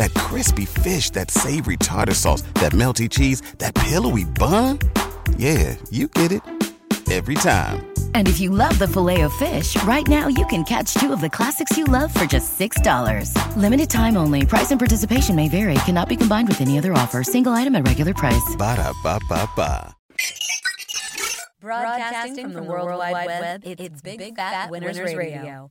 That crispy fish, that savory tartar sauce, that melty cheese, that pillowy bun. Yeah, you get it every time. And if you love the filet of fish, right now you can catch two of the classics you love for just $6. Limited time only. Price and participation may vary. Cannot be combined with any other offer. Single item at regular price. Ba da ba ba ba. Broadcasting from the World Wide Web, it's Big Fat Winners Radio.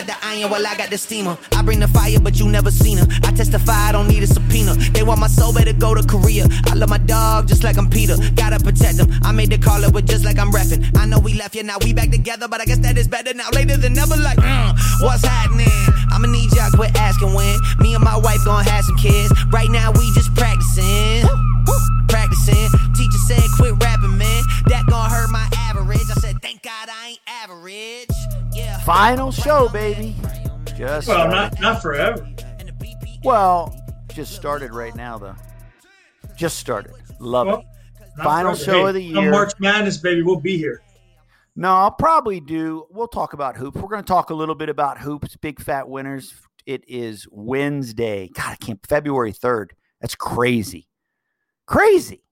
Got the iron while I got the steamer. I bring the fire, but you never seen her. I testify, I don't need a subpoena. They want my soul, better go to Korea. I love my dog just like I'm Peter. Gotta protect him. I made the call up, but just like I'm repping. I know we left, yeah, now we back together, but I guess that is better now. Later than never, like, uh, what's happening? I'ma need y'all quit asking when. Me and my wife gonna have some kids. Right now, we just practicing. Practicing. Teacher said, quit rapping, man. That gonna hurt my average. I said, thank God I ain't average. Final show, baby. Just Well, started. not not forever. well, just started right now though. Just started. Love Well, it. Final forever. show Hey, of the year. March Madness, baby. We'll be here. No, I'll probably do. We'll talk about hoops. We're going to talk a little bit about hoops. Big fat winners. It is Wednesday. God, I can't. February third. That's crazy. Crazy.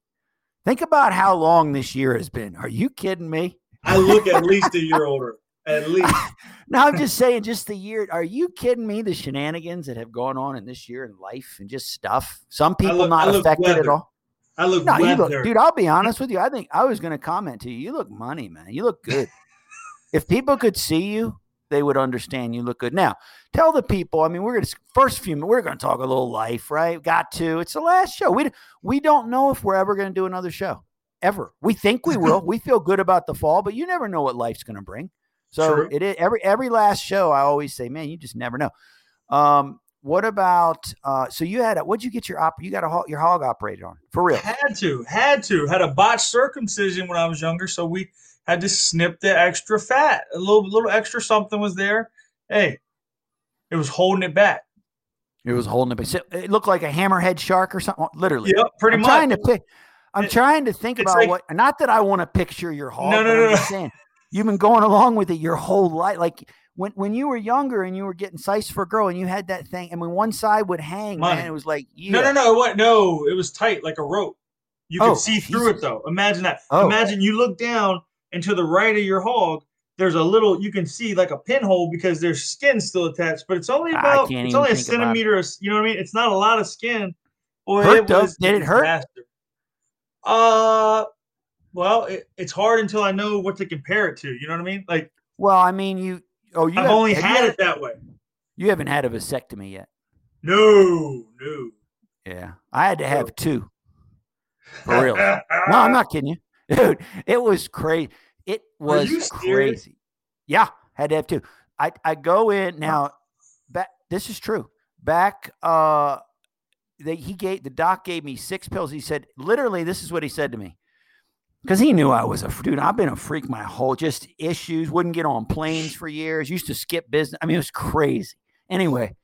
Think about how long this year has been. Are you kidding me? I look at least a year older. At least. No, I'm just saying, just the year. Are you kidding me? The shenanigans that have gone on in this year in life and just stuff. Some people look- not affected at all. I look No, look, dude. I'll be honest with you. I think I was going to comment to you. You look money, man. You look good. if people could see you, they would understand you look good. Now, tell the people. I mean, we're going to first few. We're going to talk a little life, right? Got to. It's the last show. We we don't know if we're ever going to do another show, ever. We think we will. we feel good about the fall, but you never know what life's going to bring. So True. it is every every last show. I always say, man, you just never know. Um, what about? Uh, so you had a, what'd you get your op? You got a your hog operated on for real? Had to, had to. Had a botched circumcision when I was younger, so we had to snip the extra fat. A little, little extra something was there. Hey, it was holding it back. It was holding it. back. It looked like a hammerhead shark or something. Literally. Yep, pretty I'm much. trying to pick. I'm It- trying to think about like- what. Not that I want to picture your hog. No, no, no, no. You've been going along with it your whole life. Like when when you were younger and you were getting sized for a girl and you had that thing, and when one side would hang, man, it was like yeah. No, no, no. What? No, it was tight like a rope. You could Oh, see through it though. Imagine that. Oh. Imagine you look down and to the right of your hog. There's a little. You can see like a pinhole because there's skin still attached, but it's only about. It's only a think about it. centimeter. of You know what I mean? It's not a lot of skin. Boy, Hurt, it though? was Did it hurt? disaster. Uh, well, it, it's hard until I know what to compare it to. You know what I mean? Like Well, I mean, you. Oh, you I've only had it that way. You haven't had a vasectomy yet. No, no. Yeah, I had to have two. For real. No, I'm not kidding you, dude. It was crazy. It was crazy. Yeah, had to have two. I I go in now. Back. This is true. Back. Uh, they he gave the doc gave me six pills. He said literally, this is what he said to me. Because he knew I was a dude. I've been a freak my whole just issues. Wouldn't get on planes for years. Used to skip business. I mean, it was crazy. Anyway,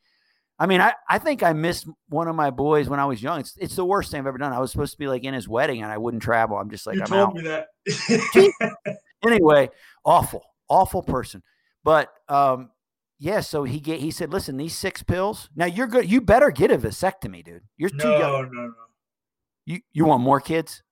I mean, I, I think I missed one of my boys when I was young. It's it's the worst thing I've ever done. I was supposed to be like in his wedding and I wouldn't travel. I'm just like you I'm told out. me that. Anyway, awful, awful person. But um, yeah. So he get he said, listen, these six pills. Now you're good. You better get a vasectomy, dude. You're too young. no, young. no, no. You you want more kids?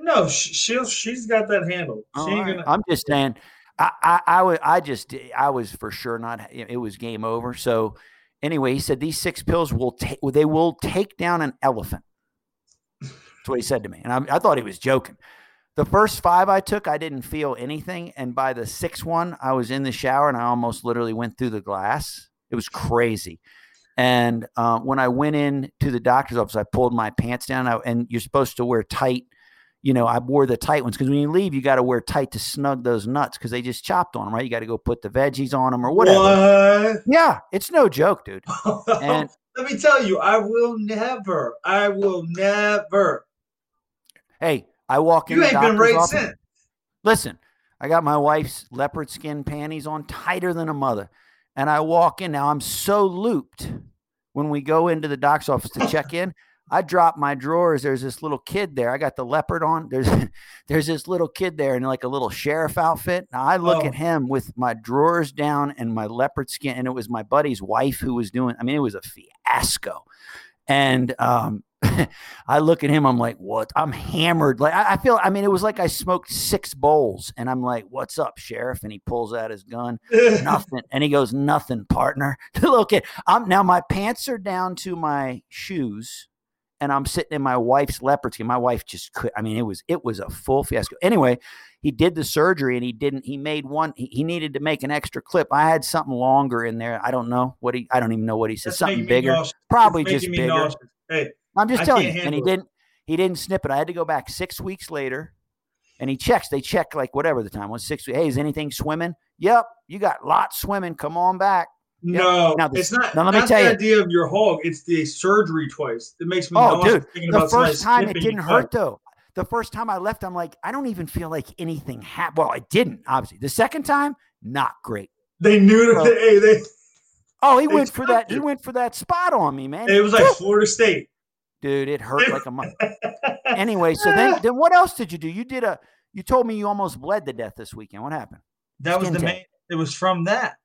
No, she, she'll she's got that handle. She right. gonna. I'm just saying, I, I, I, I just, I was for sure not. It was game over. So, anyway, he said these six pills will take, they will take down an elephant. That's what he said to me, and I, I thought he was joking. The first five I took, I didn't feel anything, and by the sixth one, I was in the shower and I almost literally went through the glass. It was crazy. And uh, when I went in to the doctor's office, I pulled my pants down, I, and you're supposed to wear tight you know, I wore the tight ones because when you leave, you got to wear tight to snug those nuts because they just chopped on them, right? You got to go put the veggies on them or whatever. What? Yeah, it's no joke, dude. And Let me tell you, I will never. I will never. hey, I walk in You ain't been right office. since. Listen, I got my wife's leopard skin panties on tighter than a mother, and I walk in now. I'm so looped when we go into the doc's office to check in. I drop my drawers. There's this little kid there. I got the leopard on. There's there's this little kid there in like a little sheriff outfit. Now I look Oh. at him with my drawers down and my leopard skin, and it was my buddy's wife who was doing. I mean, it was a fiasco. And um, I look at him. I'm like, what? I'm hammered. Like I, I feel. I mean, it was like I smoked six bowls, and I'm like, what's up, sheriff? And he pulls out his gun nothing. And he goes, nothing, partner. Look at I'm now my pants are down to my shoes and I'm sitting in my wife's leopard skin. My wife just could I mean, it was it was a full fiasco. Anyway, he did the surgery and he didn't he made one he, he needed to make an extra clip. I had something longer in there. I don't know what he I don't even know what he said. That's something bigger. nauseous. Probably just bigger. nauseous. Hey, I'm just I telling you. And he it. didn't he didn't snip it. I had to go back six weeks later and he checks. They check like whatever the time was six weeks. Hey, is anything swimming? Yep, you got lots swimming. Come on back. No, Now it's not. now let me tell the you- idea of your hog. It's the surgery twice. It makes me. Oh, dude, the first time it didn't hurt though. The first time I left, I'm like, I don't even feel like anything happened. Well, it didn't, obviously. The second time, not great. They knew that. Oh. Hey, they. Oh, he They went for that. stopped He went for that spot on me, man. It was like Woo! Florida State. dude, it hurt like a month. Anyway, so then, ah. then what else did you do? You did a. You told me you almost bled to death this weekend. What happened? that was the main. It was from that.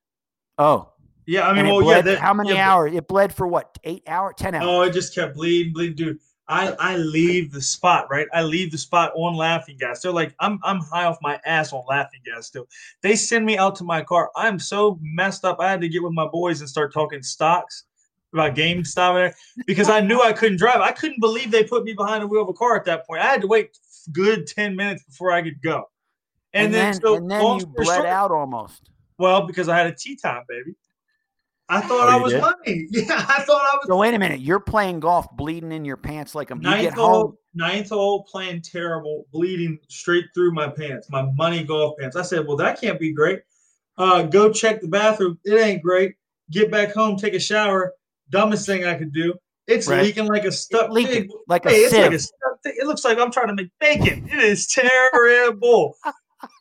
Oh, Yeah, I mean, well, yeah. that- how many yeah, hours? It bled for what? Eight oh, hours? Ten hours? Oh, it just kept bleeding, bleeding, dude. I I leave the spot, right? I leave the spot on laughing gas. They're like, I'm I'm high off my ass on laughing gas still. They send me out to my car. I'm so messed up. I had to get with my boys and start talking stocks about GameStop because I knew I couldn't drive. I couldn't believe they put me behind the wheel of a car at that point. I had to wait good 10 minutes before I could go. And, and, then, then, so and then you bled short- out almost. Well, because I had a tee time, baby. I thought Oh, I was did? money. Yeah, I thought I was So wait a minute. You're playing golf, bleeding in your pants like a. Ninth hole, home. ninth hole, playing terrible, bleeding straight through my pants, my money golf pants. I said, "Well, that can't be great." Uh, go check the bathroom. It ain't great. Get back home, take a shower. Dumbest thing I could do. It's Right. leaking like a stuck leaking pig. like a Hey, it's like a stuck thing. It looks like I'm trying to make bacon. It is terrible.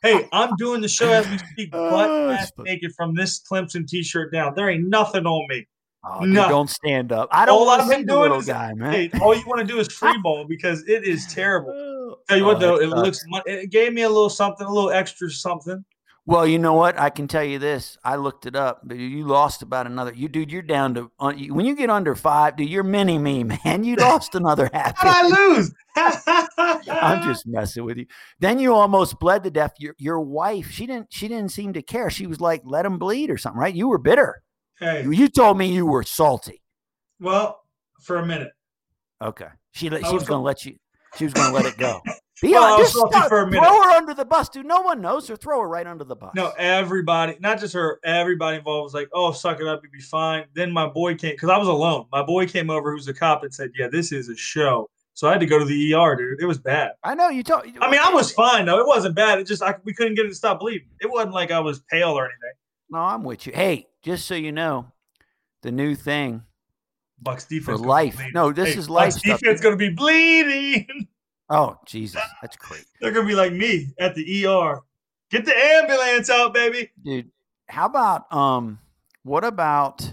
Hey, I'm doing the show as we speak, Oh, butt it's ass naked from this Clemson t-shirt down. There ain't nothing on me. Oh, dude, don't stand up. I don't All want I've to see been the doing little is- guy, man. Hey, all you want to do is free ball because it is terrible. Oh. Tell you Oh, what though, it sucks. looks it gave me a little something, a little extra something. Well, you know what? I can tell you this. I looked it up. but You lost about another. You, dude, you're down to when you get under five, dude. You're mini me, man. You lost another half. How did I lose? I'm just messing with you. Then you almost bled to death. Your your wife, she didn't she didn't seem to care. She was like, let him bleed or something, right? You were bitter. hey. You, you told me you were salty. Well, for a minute. Okay. She she was was- going to let you. She was going to let it go. Be Well, honest. Just stop- for a minute. throw her under the bus, dude. No one knows her. Throw her right under the bus. No, everybody, not just her, everybody involved was like, "Oh, suck it up, you'll be fine." Then my boy came because I was alone. My boy came over, who's a cop, and said, "Yeah, this is a show." So I had to go to the ER, dude. It was bad. I know you told. I mean, I was fine though. It wasn't bad. It just I, we couldn't get it to stop bleeding. It wasn't like I was pale or anything. No, I'm with you. Hey, just so you know, the new thing Bucks defense for life. No, this Hey, is life Bucks stuff. defense gonna be bleeding. Oh, Jesus, that's great, They're gonna be like me at the ER. Get the ambulance out, baby. dude. How about um? What about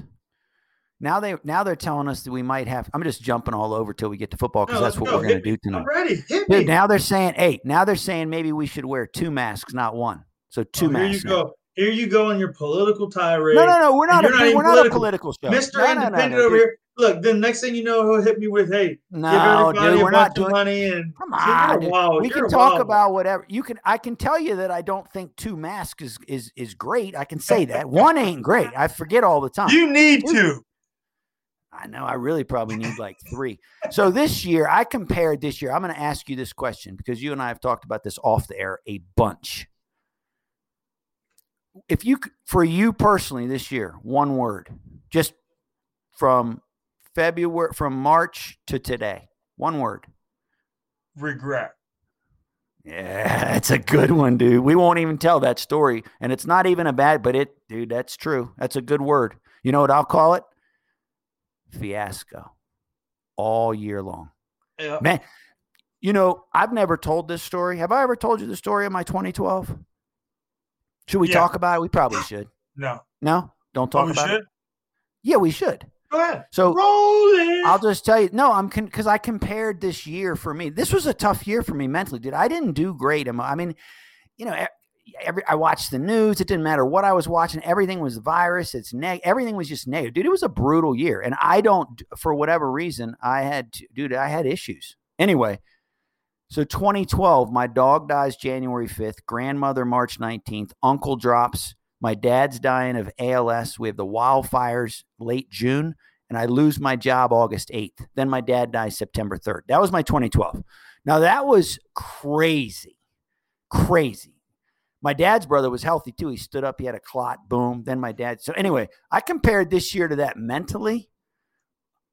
now? They now they're telling us that we might have. I'm just jumping all over till we get to football because No, that's what go. we're going to do tonight. I'm ready. Hit me. Dude, now they're saying, hey, now they're saying maybe we should wear two masks, not one. So two Oh, here you masks. now. go. Here you go on your political tirade. No, no, no. We're not. A, not we're not a political. show. Mr. No, no, no, Independent no, over dude. here. Look, then next thing you know, he'll hit me with, "Hey, No, dude, we're not doing. money." And Come Dude, on, dude. wild. we can talk wild. about whatever you can. I can tell you that I don't think two masks is is is great. I can say that one ain't great. I forget all the time. You need to. I know. I really probably need like three. So this year, I compared this year. I'm going to ask you this question because you and I have talked about this off the air a bunch. If you, for you personally, this year, one word, just from February, from March to today, one word. Regret. Yeah, it's a good one, dude. We won't even tell that story. And it's not even a bad, but it, dude, that's true. That's a good word. You know what I'll call it? Fiasco. All year long. Man, you know, I've never told this story. Have I ever told you the story of my 2012? Should we Yeah. talk about it? We probably should. No. No? Don't Oh, talk we about should? it. Yeah, we should. Go ahead. So Roll it. I'll just tell you, no, I'm because I compared this year for me. This was a tough year for me mentally, dude. I didn't do great. I mean, you know, every I watched the news. It didn't matter what I was watching. Everything was virus. It's neg. Everything was just negative, dude. It was a brutal year, and I don't, for whatever reason, I had, to, dude. I had issues. Anyway, so 2012, my dog dies January 5th. Grandmother March 19th. Uncle drops. My dad's dying of ALS. We have the wildfires late June and I lose my job August 8th. Then my dad dies September 3rd. That was my 2012. Now that was crazy. Crazy. My dad's brother was healthy too. He stood up, he had a clot, boom. Then my dad. So anyway, I compared this year to that mentally.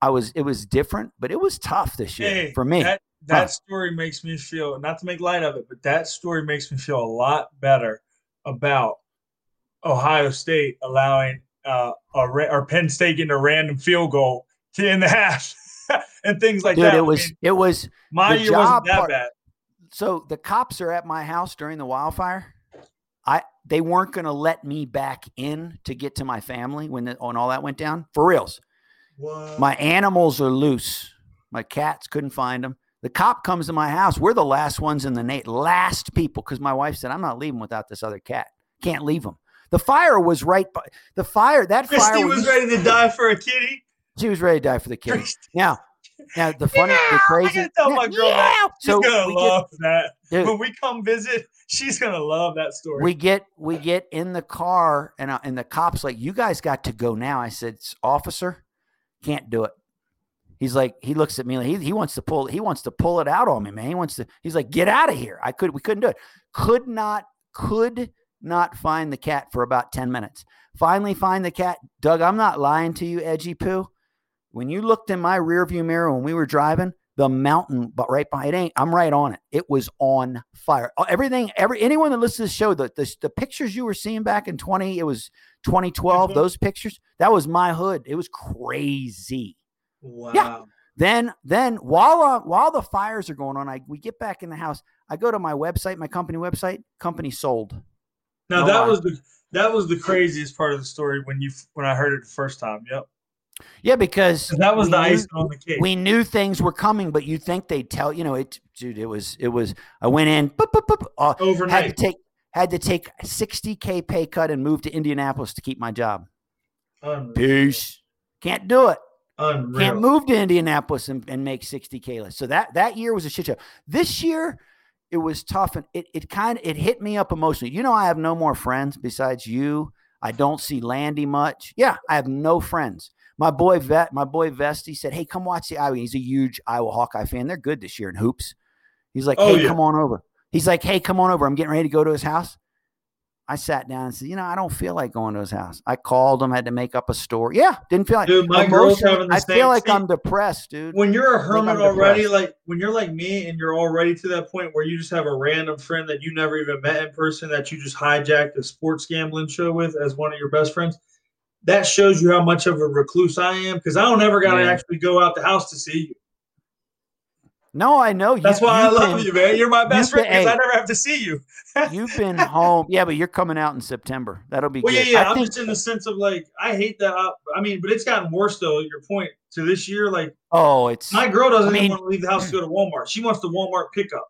I was it was different, but it was tough this year Hey, for me. That, that Huh. story makes me feel, not to make light of it, but that story makes me feel a lot better about Ohio State allowing uh, a ra- or Penn State getting a random field goal to end the half and things like that. Dude, that. it I was mean, it was my year wasn't that part- bad. so the cops are at my house during the wildfire. I they weren't going to let me back in to get to my family when the, when all that went down. For reals. What? My animals are loose. My cats couldn't find them. The cop comes to my house. We're the last ones in the na- last people because my wife said I'm not leaving without this other cat. Can't leave him. The fire was right by the fire. That fire Christy was was ready to die for a kitty. She was ready to die for the kid. Christy, Now, now the funny, the crazy. gotta tell my girl that. She's So gonna we get- love that. Dude, When we come visit, she's gonna love that story. we get we get in the car and uh, and the cops like you guys got to go now i said officer can't do it he's like he looks at me like he, he wants to pull he wants to pull it out on me man he wants to he's like get out of here i could we couldn't do it could not could not find the cat for about 10 minutes. Finally find the cat. Doug i'm not lying to you edgy poo when you looked in my rearview mirror when we were driving the mountain but right by it ain't i'm right on it. It was on fire. Uh, everything every anyone that listens to the show the, the, the pictures you were seeing back in 20 it was 2012 Mhm. those pictures that was my hood. It was crazy. Wow. Yeah. then then while uh, while the fires are going on i we get back in the house. I go to my website my company website company sold Now No that lie. was the that was the craziest part of the story when you when I heard it the first time. Yep, yeah because that was the knew- icing on the cake. we knew things were coming but you think they'd tell you know it dude it was it was i went in boop, boop, boop, uh, had to take had to take 60k pay cut and move to Indianapolis to keep my job. unreal. Peace. Can't do it. unreal. Can't move to Indianapolis and, and make 60k less. So that that year was a shit show. This year it was tough and it it kind of it hit me up emotionally. You know I have no more friends besides you. I don't see Landy much. Yeah, I have no friends. My boy Vet, my boy Vesty said, "Hey, come watch the Iowa." He's a huge Iowa Hawkeye fan. They're good this year in hoops. He's like, Oh, "Hey, yeah. come on over." He's like, "Hey, come on over. I'm getting ready to go to his house." I sat down and said, "You know, I don't feel like going to his house." I called him, had to make up a story. Yeah, didn't feel like. Dude, my girl's having the I same- feel like I'm depressed, dude. when you're a hermit already, depressed. like when you're like me and you're already to that point where you just have a random friend that you never even met in person that you just hijacked a sports gambling show with as one of your best friends. That shows you how much of a recluse I am because I don't ever got to Yeah. actually go out the house to see you. No, I know. That's you, why I love been- you, man. You're my best friend because I never have to see you. You've been home. Yeah, but you're coming out in September. That'll be Well, yeah, good. yeah. I I'm think, just in the sense of like I hate that. I, I mean, but it's gotten worse though. Your point to this year, like oh, it's my girl doesn't I mean- even want to leave the house to go to Walmart. She wants the Walmart pickup.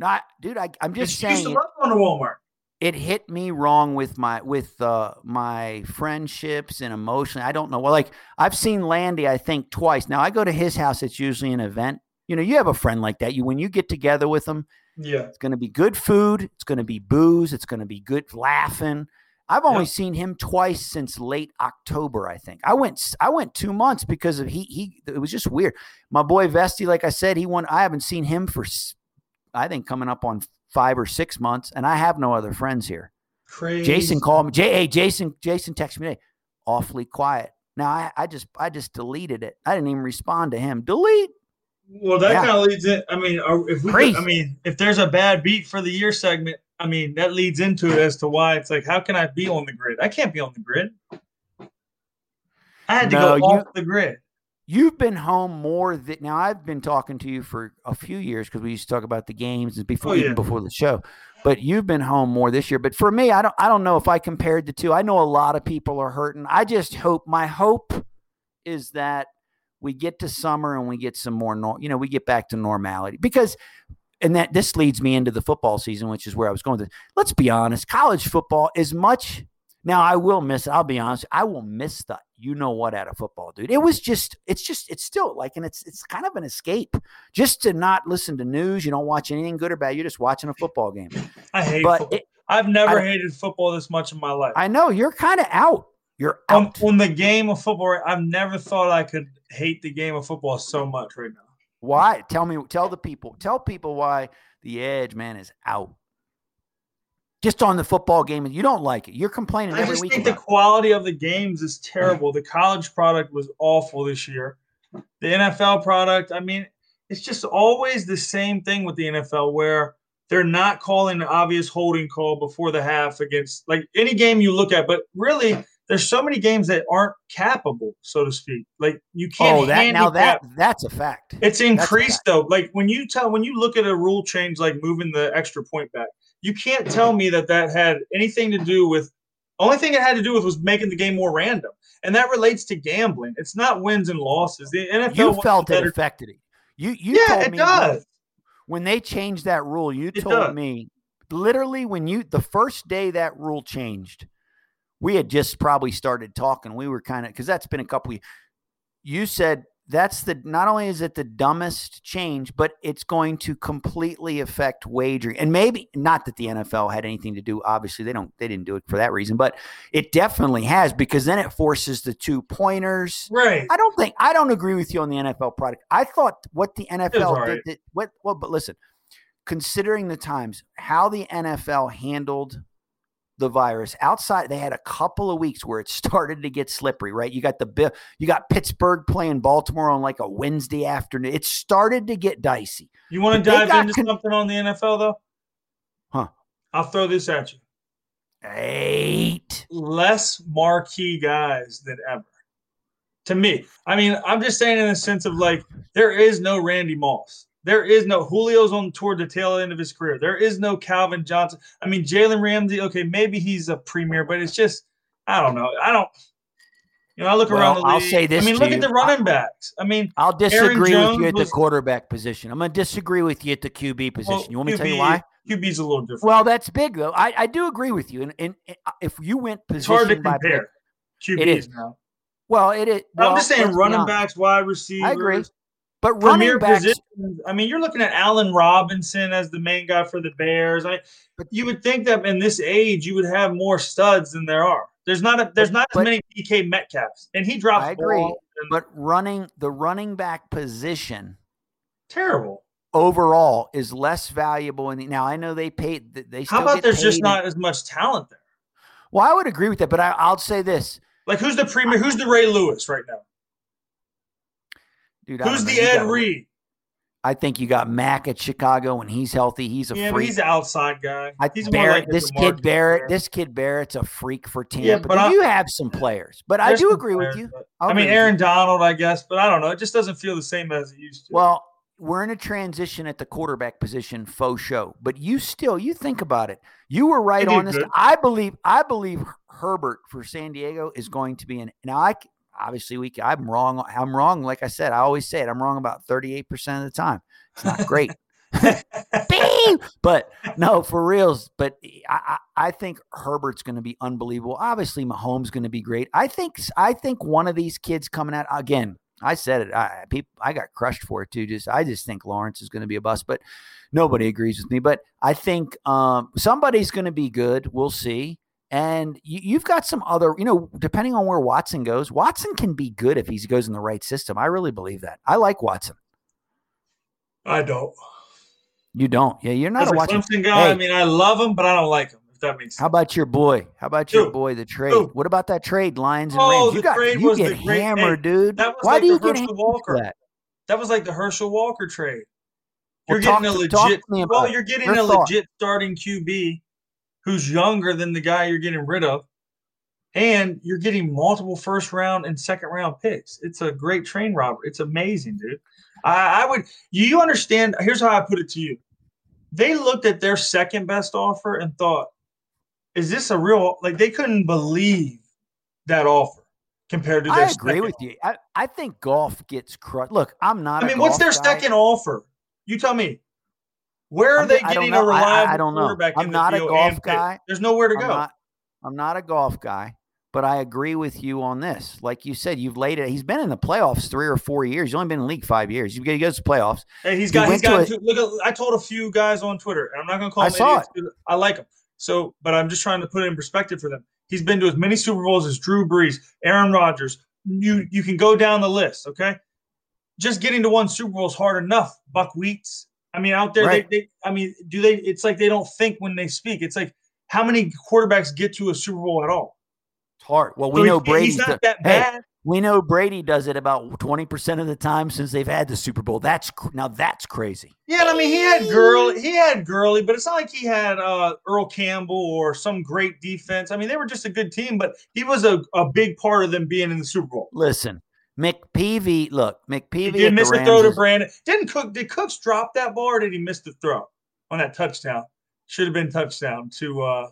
not, dude. I, I'm And just she used to love going to Walmart. it hit me wrong with my with uh, my friendships and emotionally. I don't know. Well, like I've seen Landy, I think twice. Now I go to his house. It's usually an event. You know, you have a friend like that. You when you get together with them, Yeah. it's going to be good food. It's going to be booze. It's going to be good laughing. I've only Yep. seen him twice since late October. I think I went. I went two months because of he. He. It was just weird. My boy Vesti, like I said, he won. I haven't seen him for. I think coming up on five or six months, and I have no other friends here. Crazy. Jason called me. J. Hey, Jason. Jason texted me today. Awfully quiet. Now I, I just I just deleted it. I didn't even respond to him. Delete. Well, that Yeah. kind of leads in. I mean, if we. I mean, if there's a bad beat for the year segment, I mean, that leads into it as to why it's like, how can I be on the grid? I can't be on the grid. I had to No, go you- off the grid. You've been home more than now. I've been talking to you for a few years because we used to talk about the games and before Oh, even before the show. But you've been home more this year. But for me, I don't I don't know if I compared the two. I know a lot of people are hurting. I just hope my hope is that we get to summer and we get some more nor- you know, we get back to normality. Because and that this leads me into the football season, which is where I was going to. Let's be honest, college football is much now I will miss it. I'll be honest. I will miss the you know what out of football, dude. It was just it's just it's still like and it's it's kind of an escape just to not listen to news. You don't watch anything good or bad. You're just watching a football game. I hate But football. it, I've never I- hated football this much in my life. I know you're kind of out. You're on, out. on the game of football, I've never thought I could hate the game of football so much right now. Why? Tell me. Tell the people. Tell people why the edge man is out. Just on the football game, and you don't like it. You're complaining I every just week. think the quality of the games is terrible. The college product was awful this year. The NFL product, I mean, it's just always the same thing with the NFL where they're not calling an obvious holding call before the half against like any game you look at. But really, there's so many games that aren't capable, so to speak. Like you can't. Oh, that now that that's a fact. it's increased fact. though. Like when you tell when you look at a rule change like moving the extra point back, you can't tell me that that had anything to do with. Only thing it had to do with was making the game more random, and that relates to gambling. It's not wins and losses. The NFL You felt it affected it. You you Yeah, told it me does. when they changed that rule. You It told does. me literally when you the first day that rule changed, we had just probably started talking. We were kind of because that's been a couple. Of, you said that's the not only is it the dumbest change, but it's going to completely affect wagering. And maybe not that the NFL had anything to do. Obviously, they don't. They didn't do it for that reason, but it definitely has because then it forces the two pointers. Right. I don't think I don't agree with you on the NFL product. I thought what the NFL all did, that- what well, but listen, considering the times, how the NFL handled the virus outside, they had a couple of weeks where it started to get slippery. Right, you got the bill, you got Pittsburgh playing Baltimore on like a Wednesday afternoon. It started to get dicey. You want to dive into con- something on the NFL though? Huh. I'll throw this at you. Eight. less marquee guys than ever. To me, I mean, I'm just saying in the sense of like, there is no Randy Moss. There is no Julio's on toward the tail end of his career. There is no Calvin Johnson. I mean, Jalen Ramsey. Okay, maybe he's a premier, but it's just, I don't know. I don't. You know, I look Well, around the league. I'll say this I mean, look you. at the running backs. I mean, I'll disagree with you at the was- quarterback position. I'm going to disagree with you at the QB position. well, you want me to tell you why? QB's a little different. Well, that's big though. I, I do agree with you. And, and, and if you went position, it's hard to compare. pick- QBs It is. now. well, it is. I'm just saying, running backs, wide receivers. I agree. But running backs, positions. I mean, you're looking at Allen Robinson as the main guy for the Bears. I mean, But- you would think that in this age you would have more studs than there are. There's not a, there's But- not as many DK Metcalfs, and he drops. I agree. and- but running the running back position terrible. overall is less valuable. And now I know they paid. They still How about there's just not as much talent there? well, I would agree with that, but I, I'll say this, Like who's the premier? Who's the Ray Lewis right now? Dude. Who's the Ed got- Reed? I think you got Mack at Chicago when he's healthy. He's a Yeah, freak. he's an outside guy. I, he's Barrett, like this kid Barrett, Ware. this kid Barrett's a freak for Tampa. Yeah, but I- you have some players, but I do agree with you. I'll mean, agree with you. Aaron Donald, I guess, but I don't know. It just doesn't feel the same as it used to. Well, we're in a transition at the quarterback position, faux show. But you still, you think about it. You were right on this. good. I believe, I believe Herbert for San Diego is going to be an. Now, I obviously we. I'm wrong. I'm wrong. Like I said, I always say it. I'm wrong about 38 percent of the time. It's not great. But no, for reals. But I, I, I think Herbert's going to be unbelievable. Obviously, Mahomes going to be great. I think I think one of these kids coming out again. I said it. I people, I got crushed for it too. Just I just think Lawrence is going to be a bust, but nobody agrees with me. But I think um, somebody's going to be good. We'll see. And you, you've got some other, you know, depending on where Watson goes, Watson can be good if he goes in the right system. I really believe that. I like Watson. I don't. You don't. Yeah, you're not As a Watson Clemson guy, I mean, I love him, but I don't like him. If that makes sense. How about your boy? How about your boy, the trade? Who? What about that trade, Lions and Oh, Rams? the You got trade you was get the great- hammered, hey, dude. that was Why like do the you get hammered Walker. that? That was like the Herschel Walker trade. You're Well, talk getting a legit. to me about Well, you're getting Your a thought. legit starting QB who's younger than the guy you're getting rid of, and you're getting multiple first round and second round picks. It's a great train robber. It's amazing, dude. I, I would. You understand? Here's how I put it to you. They looked at their second best offer and thought, "Is this a real?" Like they couldn't believe that offer compared to their. I agree with you. I, I think Goff gets crushed. Look, I'm not. I mean, what's their guy. second offer? You tell me. Where are I'm they ju- I don't getting a I- I- I reliable don't know. quarterback? I'm not a Goff and pick? guy. There's nowhere to I'm go. not, I'm not a Goff guy, but I agree with you on this. Like you said, you've laid it. He's been in the playoffs three or four years. He's only been in the league five years. He goes to playoffs. hey, he's he got. He's went to got. a- two- look, at, I told a few guys on Twitter, and I'm not going to call I them saw idiots. 'cause I like him. So, but I'm just trying to put it in perspective for them. He's been to as many Super Bowls as Drew Brees, Aaron Rodgers. You you can go down the list. Okay, just getting to one Super Bowl is hard enough. Buck Buckwheats. I mean, out there, Right. they, they. I mean, do they? It's like they don't think when they speak. It's like how many quarterbacks get to a Super Bowl at all? It's hard. Well, So we know he- Brady's He's not that hey, bad. we know Brady does it about 20% of the time since they've had the Super Bowl. That's now that's crazy. Yeah, I mean he had Gurley, he had Gurley, but it's not like he had uh, Earl Campbell or some great defense. I mean, they were just a good team, but he was a, a big part of them being in the Super Bowl. Listen, McPeavy, look, He McPeavy did miss the a throw to Brandin. Didn't Cook did Cooks drop that ball or did he miss the throw on that touchdown? Should have been touchdown to uh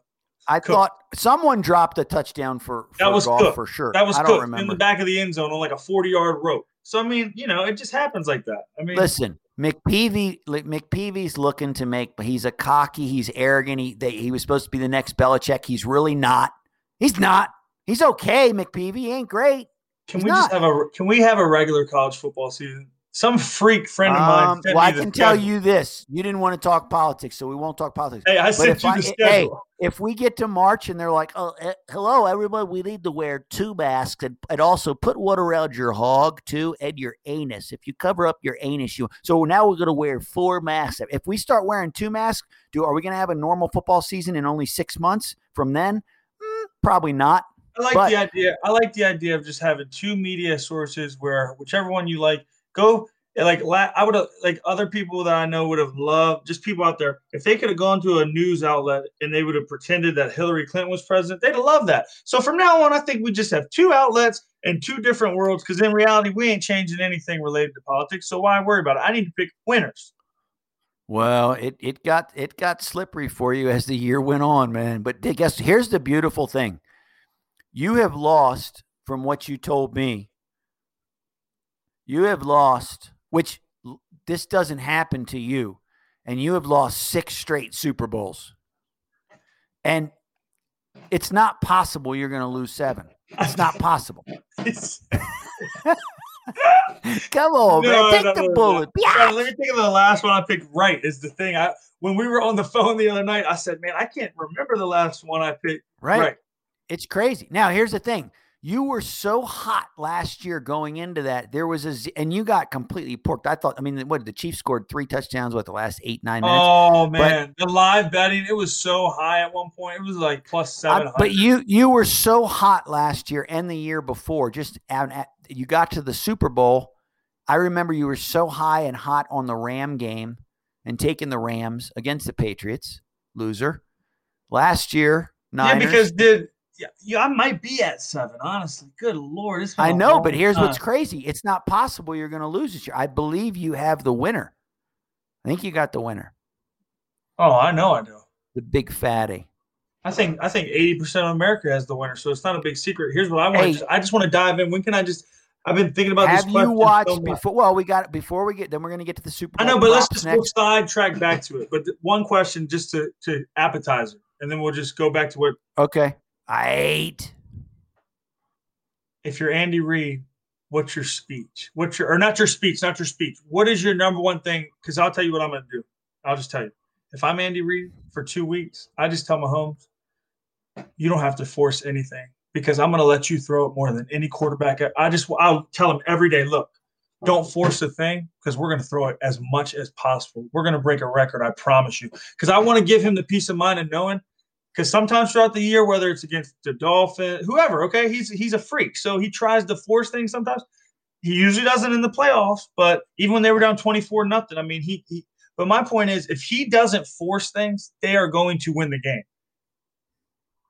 I Cook. thought someone dropped a touchdown for, for That was Cook. for sure. that was I Cook in the back of the end zone on like a 40 yard rope. So I mean, you know, it just happens like that. I mean, Listen, McPeavy, McPeavy's looking to make, but he's a cocky, he's arrogant. He they, he was supposed to be the next Belichick. He's really not. He's not. He's okay, McPeavy. He ain't great. Can he's we just have a can we have a regular college football season? Some freak friend of mine. Um, well, I can tell schedule. you this: you didn't want to talk politics, so we won't talk politics. Hey, I But sent if you I- the hey, if we get to March and they're like, "Oh, eh, hello, everybody, we need to wear two masks and, and also put one around your hog too and your anus. If you cover up your anus, you so now we're going to wear four masks. If we start wearing two masks, do are we going to have a normal football season in only six months from then? Mm, probably not. I like But- the idea. I like the idea of just having two media sources where whichever one you like, go. Like I would have like other people that I know would have loved just people out there if they could have gone to a news outlet and they would have pretended that Hillary Clinton was president. They'd have loved that. So from now on, I think we just have two outlets and two different worlds because in reality, we ain't changing anything related to politics. So why worry about it? I need to pick winners. Well, it it got it got slippery for you as the year went on, man. But I guess here's the beautiful thing: you have lost from what you told me. You have lost, which this doesn't happen to you, and you have lost six straight Super Bowls, and it's not possible you're going to lose seven. It's not possible. Come on, No, man, take no, the no, no. bullet. Yeah, let me think of the last one I picked right is the thing. I when we were on the phone the other night, I said, Man, I can't remember the last one I picked right? right. It's crazy. Now, here's the thing. You were so hot last year going into that. There was a, z- and you got completely porked. I thought, I mean, what, the Chiefs scored three touchdowns, with the last eight, nine minutes? Oh man, the live betting it was so high at one point. It was like plus seven hundred. but you, you were so hot last year and the year before. Just out at, you got to the Super Bowl. I remember you were so high and hot on the Ram game and taking the Rams against the Patriots, loser. Last year, yeah, because did yeah, yeah, I might be at seven. Honestly, good lord, I know, but here's what's crazy. It's not possible you're going to lose this year. I believe you have the winner. I think you got the winner, Oh, I know, I do. the big fatty. I think I think eighty percent of America has the winner, so it's not a big secret. Here's what I want. Hey. to I just want to dive in. When can I just? I've been thinking about Have this. you watched so before? Well, we got it before we get. Then we're going to get to the Super I know, but let's just next. sidetrack back to it. But th- one question, just to to appetizer, and then we'll just go back to what Okay. I ate. if you're Andy Reid, what's your speech? What's your or not your speech, not your speech. What is your number one thing? Because I'll tell you what I'm going to do. I'll just tell you. If I'm Andy Reid for two weeks, I just tell Mahomes, you don't have to force anything because I'm going to let you throw it more than any quarterback. I just I'll tell him every day, look, don't force a thing because we're going to throw it as much as possible. We're going to break a record, I promise you. Because I want to give him the peace of mind of knowing because sometimes throughout the year, whether it's against the Dolphins, whoever, okay, he's he's a freak, so he tries to force things sometimes. He usually doesn't in the playoffs, but even when they were down twenty four nothing, I mean, he, he. But my point is, if he doesn't force things, they are going to win the game.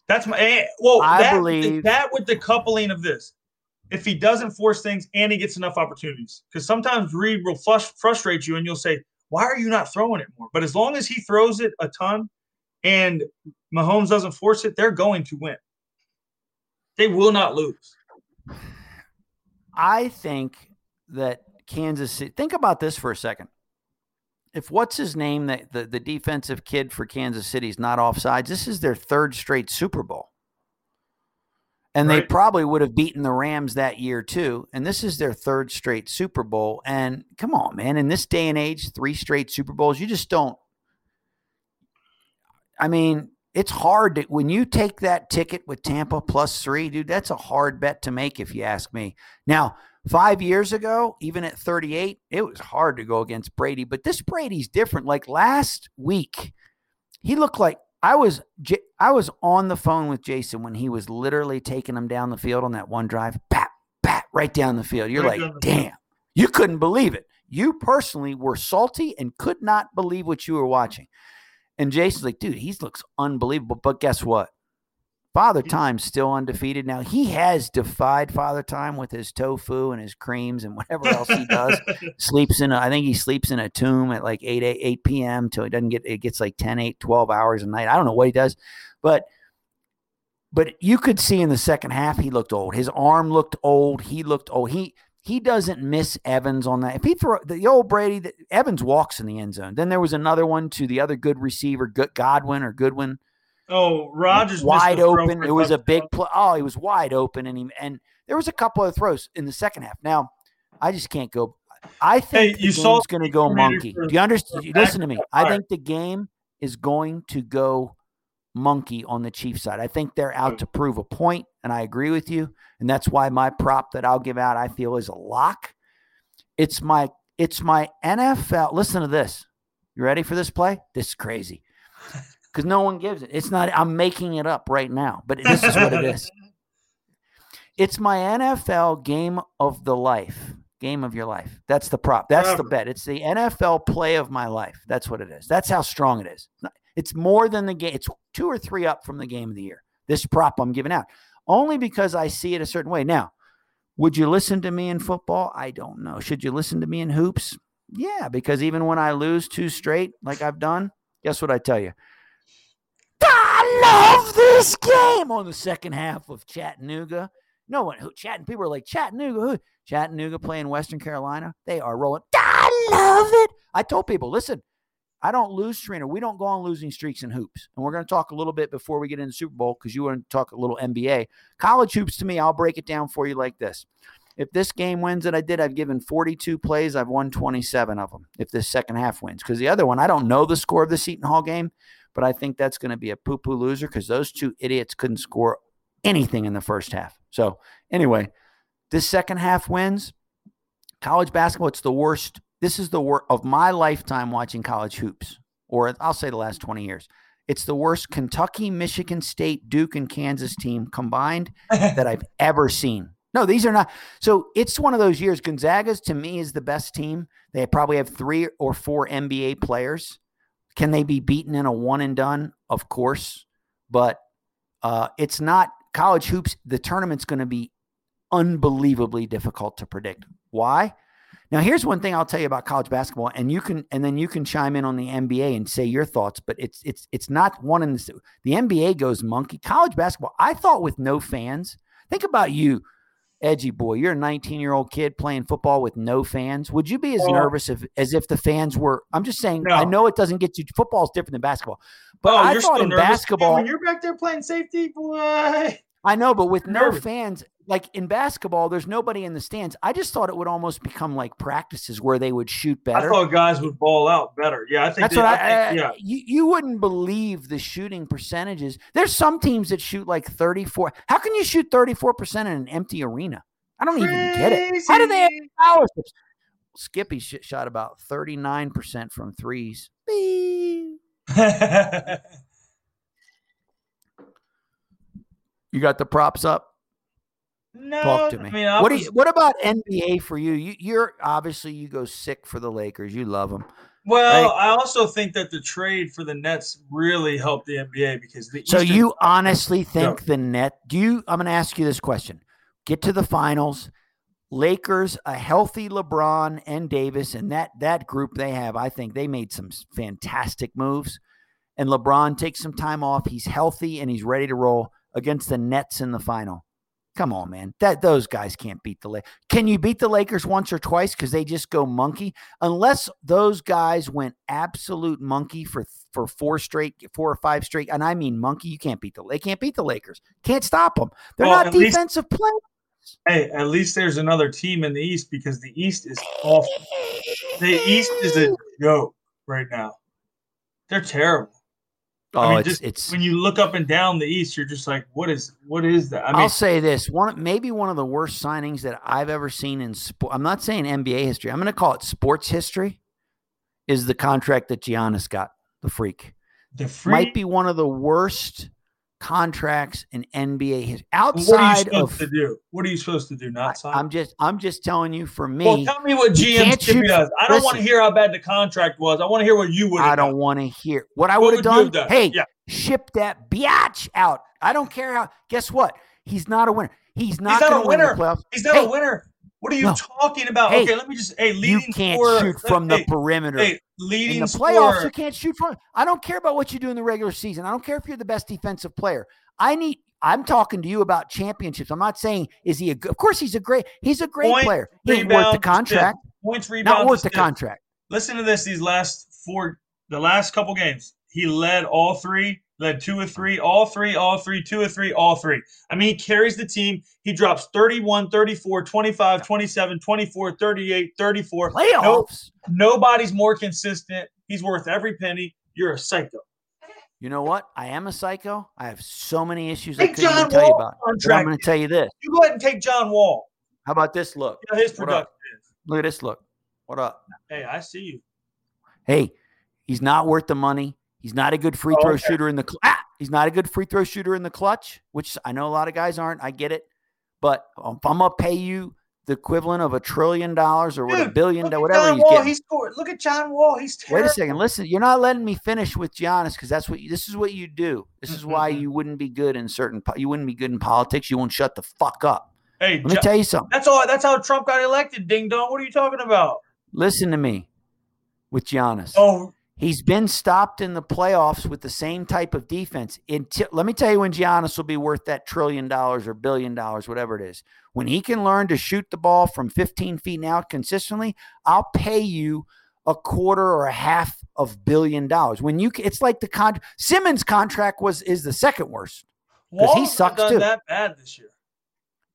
That's my well. I that, believe- that with the coupling of this, if he doesn't force things and he gets enough opportunities, because sometimes Reid will flush, frustrate you, and you'll say, "Why are you not throwing it more?" But as long as he throws it a ton, and Mahomes doesn't force it, they're going to win. They will not lose. I think that Kansas City. Think about this for a second. If what's his name, that the, the defensive kid for Kansas City is not offsides, this is their third straight Super Bowl. And they probably would have beaten the Rams that year too. And this is their third straight Super Bowl. And come on, man, in this day and age, three straight Super Bowls, you just don't. I mean, it's hard to, when you take that ticket with Tampa plus three, dude, that's a hard bet to make if you ask me. Now, five years ago, even at 38, it was hard to go against Brady, but this Brady's different. Like last week, he looked like I was I was on the phone with Jason when he was literally taking him down the field on that one drive, pat, pat, right down the field. You're Right like, down the field. damn, you couldn't believe it. You personally were salty and could not believe what you were watching. And Jason's like, dude, he looks unbelievable. But guess what? Father Time's still undefeated. Now he has defied Father Time with his tofu and his creams and whatever else he does. sleeps in a, I think he sleeps in a tomb at like 8 8, 8 p.m. till he doesn't get it gets like 10, 8, 12 hours a night. I don't know what he does. But but you could see in the second half he looked old. His arm looked old. He looked old. He he doesn't miss Evans on that. If he throw the old Brady, the, Evans walks in the end zone. Then there was another one to the other good receiver, Good Godwin or Goodwin Oh, Rogers wide open. It was a big play. Oh, he was wide open, and he and there was a couple of throws in the second half. Now, I just can't go. I think Hey, the you saw game's going to go monkey. Do you understand? Listen to me. I think the game is going to go monkey on the Chiefs side. I think they're out to prove a point, and I agree with you. And that's why my prop that I'll give out, I feel, is a lock. It's my it's my NFL. Listen to this. You ready for this play? This is crazy because no one gives it. It's not. I'm making it up right now, but this is what it is. It's my NFL game of the life, game of your life. That's the prop. That's the bet. It's the NFL play of my life. That's what it is. That's how strong it is. It's more than the game. It's two or three up from the game of the year. This prop I'm giving out only because I see it a certain way. Now, would you listen to me in football? I don't know. Should you listen to me in hoops? Yeah, because even when I lose two straight, like I've done, guess what I tell you? I love this game on the second half of Chattanooga. No one who Chattanooga people are like Chattanooga, who Chattanooga playing Western Carolina. They are rolling. I love it. I told people, listen, I don't lose, Serena. We don't go on losing streaks in hoops. And we're going to talk a little bit before we get into Super Bowl because you want to talk a little NBA. College hoops to me, I'll break it down for you like this. If this game wins that I did, I've given 42 plays. I've won 27 of them. If this second half wins, because the other one, I don't know the score of the Seton Hall game, but I think that's going to be a poo poo loser because those two idiots couldn't score anything in the first half. So, anyway, this second half wins. College basketball, it's the worst. This is the worst of my lifetime watching college hoops, or I'll say the last 20 years. It's the worst Kentucky, Michigan State, Duke, and Kansas team combined that I've ever seen. No, these are not. So it's one of those years. Gonzaga's to me is the best team. They probably have three or four NBA players. Can they be beaten in a one and done? Of course, but uh, it's not college hoops. The tournament's going to be unbelievably difficult to predict. Why? Now, here's one thing I'll tell you about college basketball, and you can, and then you can chime in on the NBA and say your thoughts. But it's it's it's not one in the the NBA goes monkey. College basketball, I thought with no fans. Think about you edgy boy, you're a 19 year old kid playing football with no fans. Would you be as Oh. nervous if, as if the fans were? I'm just saying. I know it doesn't get you. Football is different than basketball, but oh, I you're thought still in nervous. Basketball, when you're back there playing safety, boy. I know, but with no fans, like in basketball, there's nobody in the stands. I just thought it would almost become like practices where they would shoot better. I thought guys would ball out better. Yeah, I think. That's they, what I, I think, yeah. you, you wouldn't believe the shooting percentages. There's some teams that shoot like 34. How can you shoot 34% in an empty arena? I don't even get it. How do they have Crazy. scholarships? Skippy sh- shot about 39% from threes. You got the props up? No, Talk to me. I mean, I what do was- you, what about NBA for you? you? You're obviously you go sick for the Lakers. You love them. Well, right? I also think that the trade for the Nets really helped the NBA because the So Eastern- you honestly think the net? Do you? I'm going to ask you this question. Get to the finals. Lakers, a healthy LeBron and Davis, and that that group they have, I think they made some fantastic moves. And LeBron takes some time off. He's healthy and he's ready to roll against the Nets in the final. Come on, man. That those guys can't beat the Lakers. Can you beat the Lakers once or twice because they just go monkey? Unless those guys went absolute monkey for for four straight, four or five straight, and I mean monkey, you can't beat the they can't beat the Lakers. Can't stop them. They're Well, not at least- defensive players. hey, at least there's another team in the East because the East is awful. The East is a joke right now. They're terrible. Oh, I mean, oh, it's just it's. when you look up and down the East, you're just like, what is what is that? I mean, I'll say this one, maybe one of the worst signings that I've ever seen in sport. I'm not saying NBA history. I'm going to call it sports history. Is the contract that Giannis got, the freak, the free. might be one of the worst contracts in NBA history. what are you Outside supposed of, to do? What are you supposed to do? Not sign? I'm just, I'm just telling you. For me, well, tell me what GM does. I don't want to hear how bad the contract was. I want to hear what you would. I don't want to hear what I would have would you have done. done? Hey, Yeah. ship that biatch out. I don't care how. Guess what? He's not a winner. He's not, not a to win winner. He's not Hey, a winner. What are you No. talking about? Hey, okay, let me just. Hey, You leading can't scorer- shoot from the hey, perimeter. Hey, in leading the playoffs, scorer. you can't shoot from. I don't care about what you do in the regular season. I don't care if you're the best defensive player. I need. I'm talking to you about championships. I'm not saying is he a. good Of course, he's a great. He's a great Point, player. He ain't worth the contract. Points, rebounds, Not worth the contract. Listen to this. These last four, the last couple games, he led all three. Led two or three, all three, all three, two or three, all three. I mean, he carries the team. He drops 31, 34, 25, 27, 24, 38, 34. Playoffs. Nobody's more consistent. He's worth every penny. You're a psycho. You know what? I am a psycho. I have so many issues Take I couldn't John tell you Wall about. I'm going to tell you this. You go ahead and take John Wall. How about this look? See how his production. Look at this look. What up? Hey, I see you. Hey, he's not worth the money. He's not a good free Oh, throw okay. shooter in the cl- ah, he's not a good free throw shooter in the clutch, which I know a lot of guys aren't. I get it. But um, if I'm gonna pay you the equivalent of a trillion dollars or what a billion, at whatever John he's Wall. getting. He scored. Look at John Wall. He's terrible. Wait a second. Listen, you're not letting me finish with Giannis because that's what you, this is what you do. This is why Mhm. you wouldn't be good in certain. You wouldn't be good in politics. You won't shut the fuck up. Hey, Let me Jo- tell you something. that's all. That's how Trump got elected. Ding dong. What are you talking about? Listen to me with Giannis. Oh, He's been stopped in the playoffs with the same type of defense. Until, let me tell you when Giannis will be worth that trillion dollars or billion dollars, whatever it is. When he can learn to shoot the ball from 15 feet and out consistently, I'll pay you a quarter or a half of billion dollars. When you, it's like the con Simmons contract was is the second worst. Because he sucks done too. that bad this year.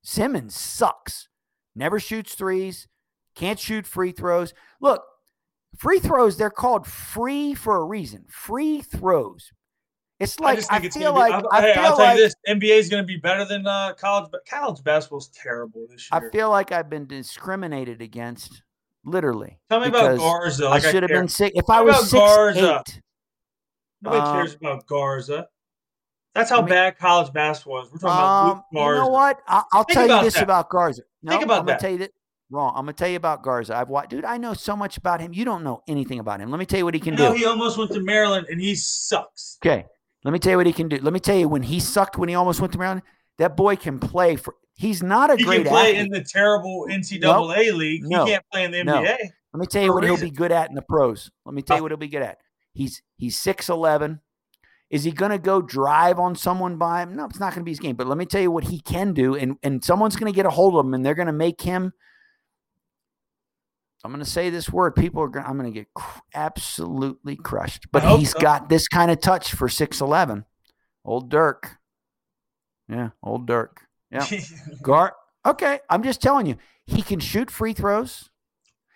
Simmons sucks. Never shoots threes. Can't shoot free throws. Look, free throws, they're called free for a reason. Free throws. It's like I, think it's feel gonna like be, I, hey, feel I'll tell like you this: NBA is going to be better than uh, college. But college basketball's terrible this year. I feel like I've been discriminated against, literally. Tell me about Garza. I Like I should have been sick. If I was six Garza? eight, Nobody um, cares about Garza. That's how I mean- bad college basketball is. We're talking about Luke um, you know what? I, I'll tell you this that. about Garza. No, Think about I'm that. tell you that. Wrong. I'm gonna tell you about Garza. I've watched, dude. I know so much about him. You don't know anything about him. Let me tell you what he You can know, do. he almost went to Maryland and he sucks. Okay. Let me tell you what he can do. Let me tell you when he sucked when he almost went to Maryland. That boy can play for. He's not a He great He can play athlete. in the terrible NCAA league. No. He can't play in the No. NBA. Let me tell you what he'll be good at in the pros. Let me tell you Oh. what he'll be good at. He's he's six eleven. Is he going to go drive on someone by him? No, it's not going to be his game. But let me tell you what he can do, and and someone's going to get a hold of him, and they're going to make him. I'm going to say this word. People are. Going, I'm going to get cr- absolutely crushed. But he's so. got this kind of touch for six eleven. Old Dirk. Yeah, old Dirk. Yeah, Gar. Okay, I'm just telling you, he can shoot free throws.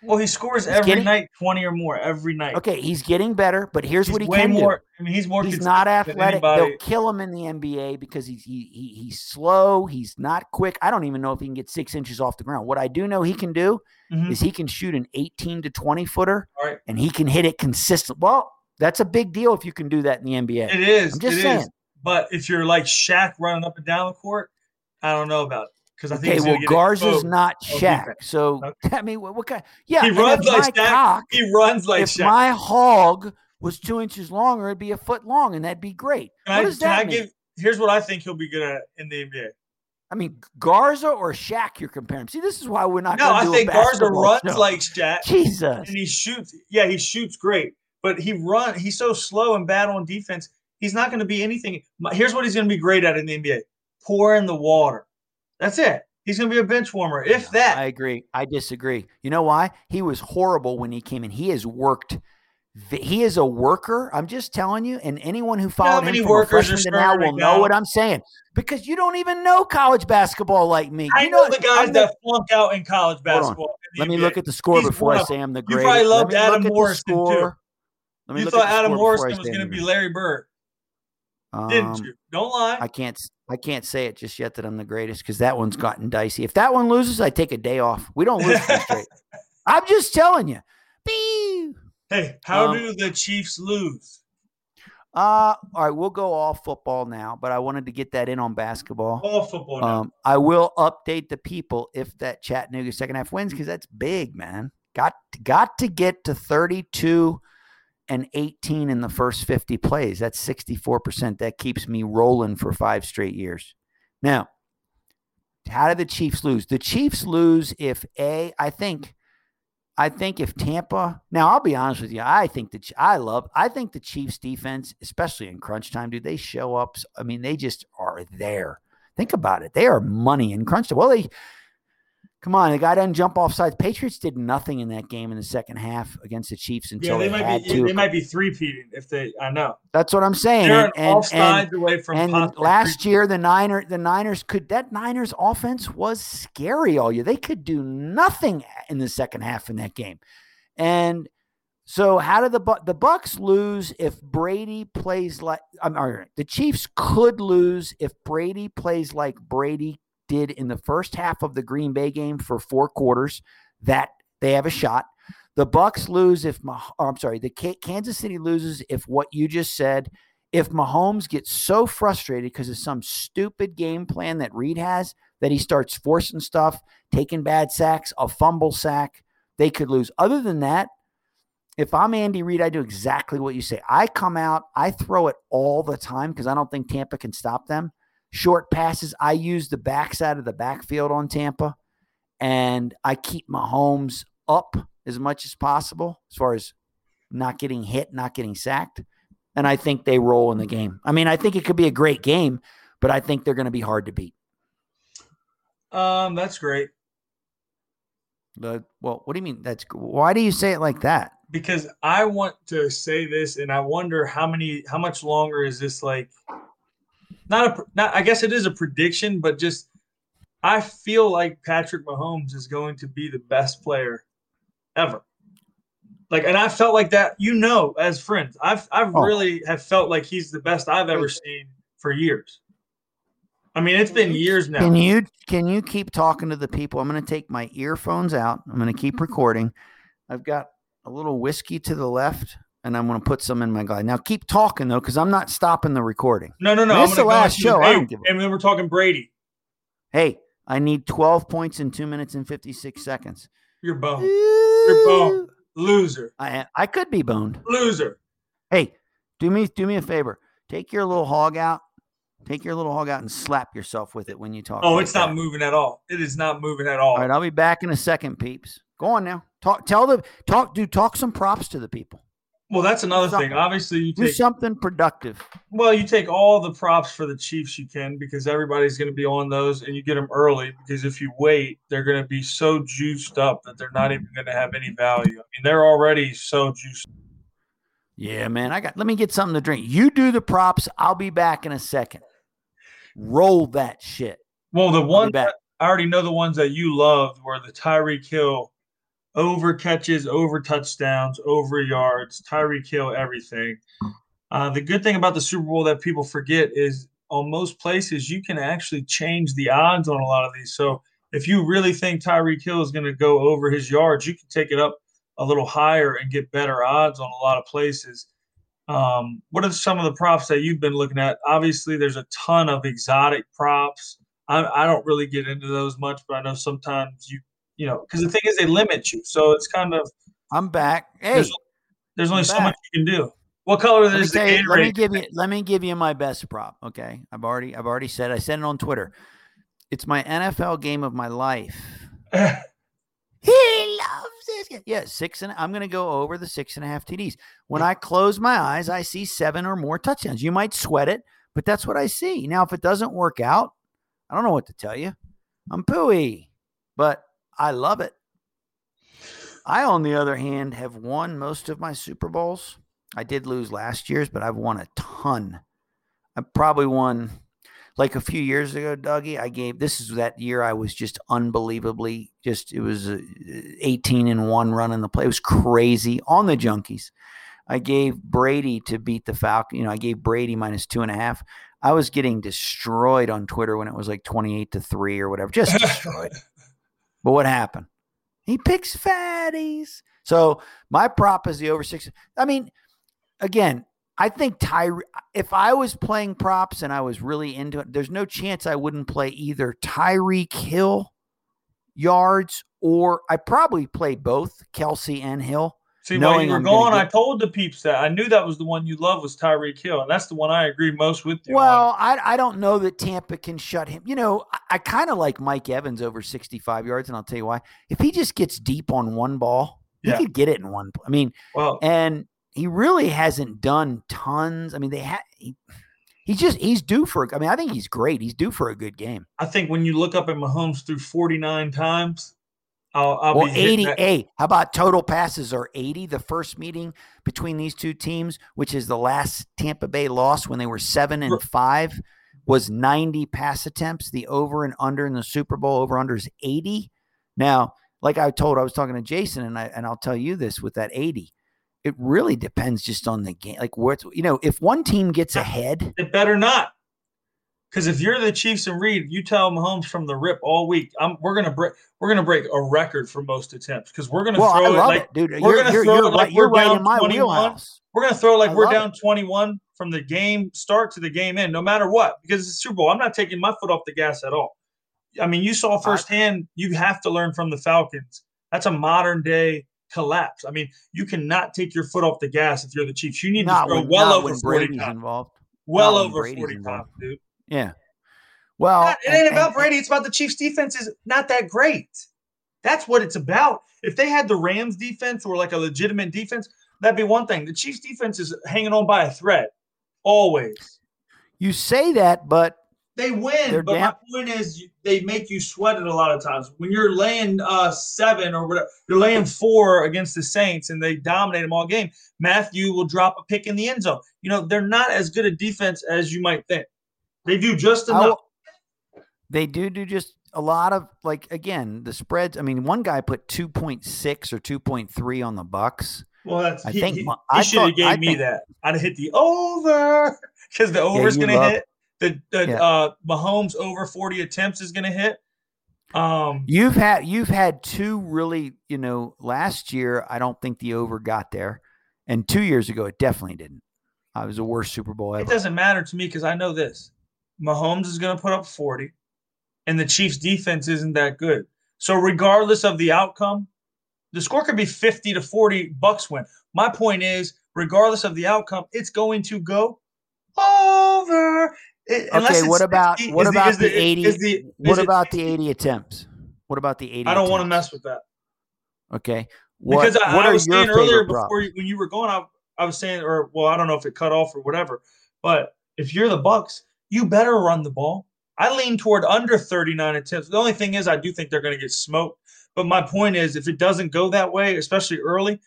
Well, he scores He's every getting- night, twenty or more every night. Okay, he's getting better. But here's He's what he way can do. more. I mean, he's more. he's not athletic. They'll kill him in the NBA because he's he, he he's slow. He's not quick. I don't even know if he can get six inches off the ground. What I do know he can do Mhm. is he can shoot an 18 to 20 footer right. and he can hit it consistent. Well, that's a big deal if you can do that in the NBA. It is. I'm just it is. saying. But if you're like Shaq running up and down the court, I don't know about it because I think Okay, well, Garza's not Shaq. defense. So Okay. I mean, what, what kind? Yeah, he runs like Shaq. cock- he runs like Shaq. if Shaq. my hog was two inches longer, it'd be a foot long, and that'd be great. can what I, does can that I mean? give? Here's what I think he'll be good at in the NBA. I mean, Garza or Shaq, you're comparing. See, this is why we're not. No, I think Garza runs show. like Shaq, Jesus. and he shoots. Yeah, he shoots great, but he run. He's so slow and bad on defense. He's not going to be anything. Here's what he's going to be great at in the NBA: pour in the water. That's it. He's going to be a bench warmer, if that. I agree. I disagree. You know why? He was horrible when he came in. He has worked. He is a worker. I'm just telling you. And anyone who followed many him from workers freshman to now will know what I'm saying because you don't even know college basketball like me. I you know the guys that flunk out in college basketball. in Let me look at the score He's before I say I'm the You probably loved Adam Morrison, too. score. Let me You thought Adam score before I Morrison was going to be Larry Bird, Um, didn't you? Don't lie. I can't. I can't say it just yet that I'm the greatest because that one's gotten dicey. If that one loses, I take a day off. We don't lose straight. I'm just telling you. Hey, how um, do the Chiefs lose? Uh, all right, we'll go all football now, but I wanted to get that in on basketball. All football now. Um, I will update the people if that Chattanooga second half wins because that's big, man. Got got to get to 32 and 18 in the first 50 plays. That's 64%. That keeps me rolling for five straight years. Now, how did the Chiefs lose? The Chiefs lose if A, I think I think if Tampa, now I'll be honest with you, I think that I love, I think the Chiefs defense, especially in crunch time, dude, they show up. I mean, they just are there. Think about it. They are money in crunch time. Well, they, come on, the guy doesn't jump off sides. Patriots did nothing in that game in the second half against the Chiefs until yeah, they they, might be. to. They might be three peating if they. I know. That's what I'm saying. They're And, an and, offsides and, away from. and last three- year, the Niner, the Niners could that Niners offense was scary all year. They could do nothing in the second half in that game. And so, how did the the Bucks lose if Brady plays like? I'm sorry, the Chiefs could lose if Brady plays like Brady did in the first half of the Green Bay game for four quarters. That they have a shot. The Bucks lose if Mah- or, I'm sorry, the Ka- Kansas City loses if what you just said. If Mahomes gets so frustrated because of some stupid game plan that Reid has that he starts forcing stuff, taking bad sacks, a fumble sack, they could lose. Other than that, if I'm Andy Reid, I do exactly what you say. I come out, I throw it all the time because I don't think Tampa can stop them. Short passes, I use the backside of the backfield on Tampa, and I keep Mahomes up as much as possible as far as not getting hit, not getting sacked. And I think they roll in the game. I mean, I think it could be a great game, but I think they're going to be hard to beat. Um, that's great But, well, what do you mean? That's why do you say it like that? because I want to say this, and I wonder how many, how much longer is this like? Not a, not. I guess it is a prediction, but just I feel like Patrick Mahomes is going to be the best player ever. Like, and I felt like that. You know, as friends, I've I've Oh. really have felt like he's the best I've ever seen for years. I mean, it's been years now. Can you can you keep talking to the people? I'm going to take my earphones out. I'm going to keep recording. I've got a little whiskey to the left, and I'm going to put some in my glass. Now keep talking though, because I'm not stopping the recording. No, no, no. This I'm the last show. I Hey, don't give a- and then we're talking Brady. Hey, I need 12 points in two minutes and 56 seconds. You're boned. You're boned. Loser. I I could be boned. Loser. Hey, do me do me a favor. Take your little hog out. Take your little hog out and slap yourself with it when you talk. Oh, like it's not that. moving at all. It is not moving at all. All right, I'll be back in a second, peeps. Go on now. Talk. Tell the talk. do talk some props to the people. Well, that's another Something. thing. Obviously, you Do something productive. well, you take all the props for the Chiefs you can because everybody's going to be on those, and you get them early because if you wait, they're going to be so juiced up that they're not even going to have any value. I mean, they're already so juiced. Yeah, man. I got let me get something to drink. You do the props. I'll be back in a second. Roll that shit. Well, the that, I already know the ones that you loved were the Tyreek Hill over catches, over touchdowns, over yards, Tyreek Hill, everything. Uh, the good thing about the Super Bowl that people forget is on most places you can actually change the odds on a lot of these. So if you really think Tyreek Hill is going to go over his yards, you can take it up a little higher and get better odds on a lot of places. Um, what are some of the props that you've been looking at? Obviously, there's a ton of exotic props. I, I don't really get into those much, but I know sometimes you, you know, because the thing is they limit you, so it's kind of I'm back. Hey, there's, there's only I'm so back. much you can do. What color is the tell let me give you let me give you my best prop. Okay. I've already I've already said I said it on Twitter. It's my NFL game of my life. He loves this. game. Yeah, six and I'm going to go over the six and a half TDs. When I close my eyes, I see seven or more touchdowns. You might sweat it, but that's what I see. Now, if it doesn't work out, I don't know what to tell you. I'm pooey, but I love it. I, on the other hand, have won most of my Super Bowls. I did lose last year's, but I've won a ton. I probably won like a few years ago, Dougie. I gave this is that year I was just unbelievably just it was uh, 18 and one run in the play. It was crazy on the junkies. I gave Brady to beat the Falcon. You know, I gave Brady minus two and a half. I was getting destroyed on Twitter when it was like 28 to three or whatever, just destroyed. But what happened? He picks fatties. So my prop is the over six. I mean, again, I think Tyre. If I was playing props and I was really into it, there's no chance I wouldn't play either Tyreek Hill yards or I probably play both Kelce and Hill. See, while knowing you were I'm gonna I told the peeps that I knew that was the one you love was Tyreek Hill, and that's the one I agree most with you. on. Well, I, I don't know that Tampa can shut him. You know, I, I kind of like Mike Evans over 65 yards, and I'll tell you why. If he just gets deep on one ball, he Yeah. could get it in one. I mean, well, and he really hasn't done tons. I mean, they had he, he's just he's due for. I mean, I think he's great. He's due for a good game. I think when you look up at Mahomes through 49 times, I'll, I'll well, be hitting that- how about total passes are eighty? The first meeting between these two teams, which is the last Tampa Bay loss when they were seven and five, was ninety pass attempts. The over and under in the Super Bowl over under is eighty. Now, like I told, I was talking to Jason, and I and I'll tell you this with that eighty. It really depends just on the game. Like where you know, if one team gets ahead, It better not. Because if you're the Chiefs and Reid, you tell Mahomes from the rip all week, I'm, we're gonna break we're gonna break a record for most attempts because we're gonna well, I throw it like it, dude. we're You're, gonna you're, throw you're it like you're we're right down in my 21. wheelhouse. we're gonna throw it like I we're love down 21 from the game start to the game end, no matter what. Because it's Super Bowl, I'm not taking my foot off the gas at all. I mean, you saw firsthand. You have to learn from the Falcons. That's a modern day collapse. I mean, you cannot take your foot off the gas if you're the Chiefs. You need Not to throw when, well over when 40 involved. Well not over 40 times, dude. Yeah. Well, Not- it ain't and- about Brady. It's about the Chiefs' defense is not that great. That's what it's about. If they had the Rams defense or like a legitimate defense, that'd be one thing. The Chiefs' defense is hanging on by a thread, always. You say that, but They win, but down- my point is they make you sweat it a lot of times. When you're laying uh, seven or whatever, you're laying four against the Saints and they dominate them all game. Mathieu will drop a pick in the end zone. You know they're not as good a defense as you might think. They do just enough. they do do just a lot of like again the spreads. I mean, one guy put two point six or two point three on the Bucks. Well, that's I he, think he, he should have gave I me think- that. I'd have hit the over because the over's you going to hit. The, the Yeah. uh, Mahomes over forty attempts is going to hit. Um, You've had you've had two really, you know, last year I don't think the over got there, and two years ago it definitely didn't. I was the worst Super Bowl it doesn't matter to me because I know this: Mahomes is going to put up forty, and the Chiefs' defense isn't that good. So, regardless of the outcome, the score could be fifty to forty. Bucks win. My point is, regardless of the outcome, it's going to go over. It- Okay, it's what about 60 what is about the, eighty? is the- what about the eighty attempts? What about the eighty? I don't want to mess with that Okay, what, because I, what I was saying earlier before props? when you were going, I, I was saying, or well, I don't know if it cut off or whatever, but if you're the Bucks, you better run the ball. I lean toward under 39 attempts. The only thing is, I do think they're going to get smoked. But my point is, if it doesn't go that way, especially early,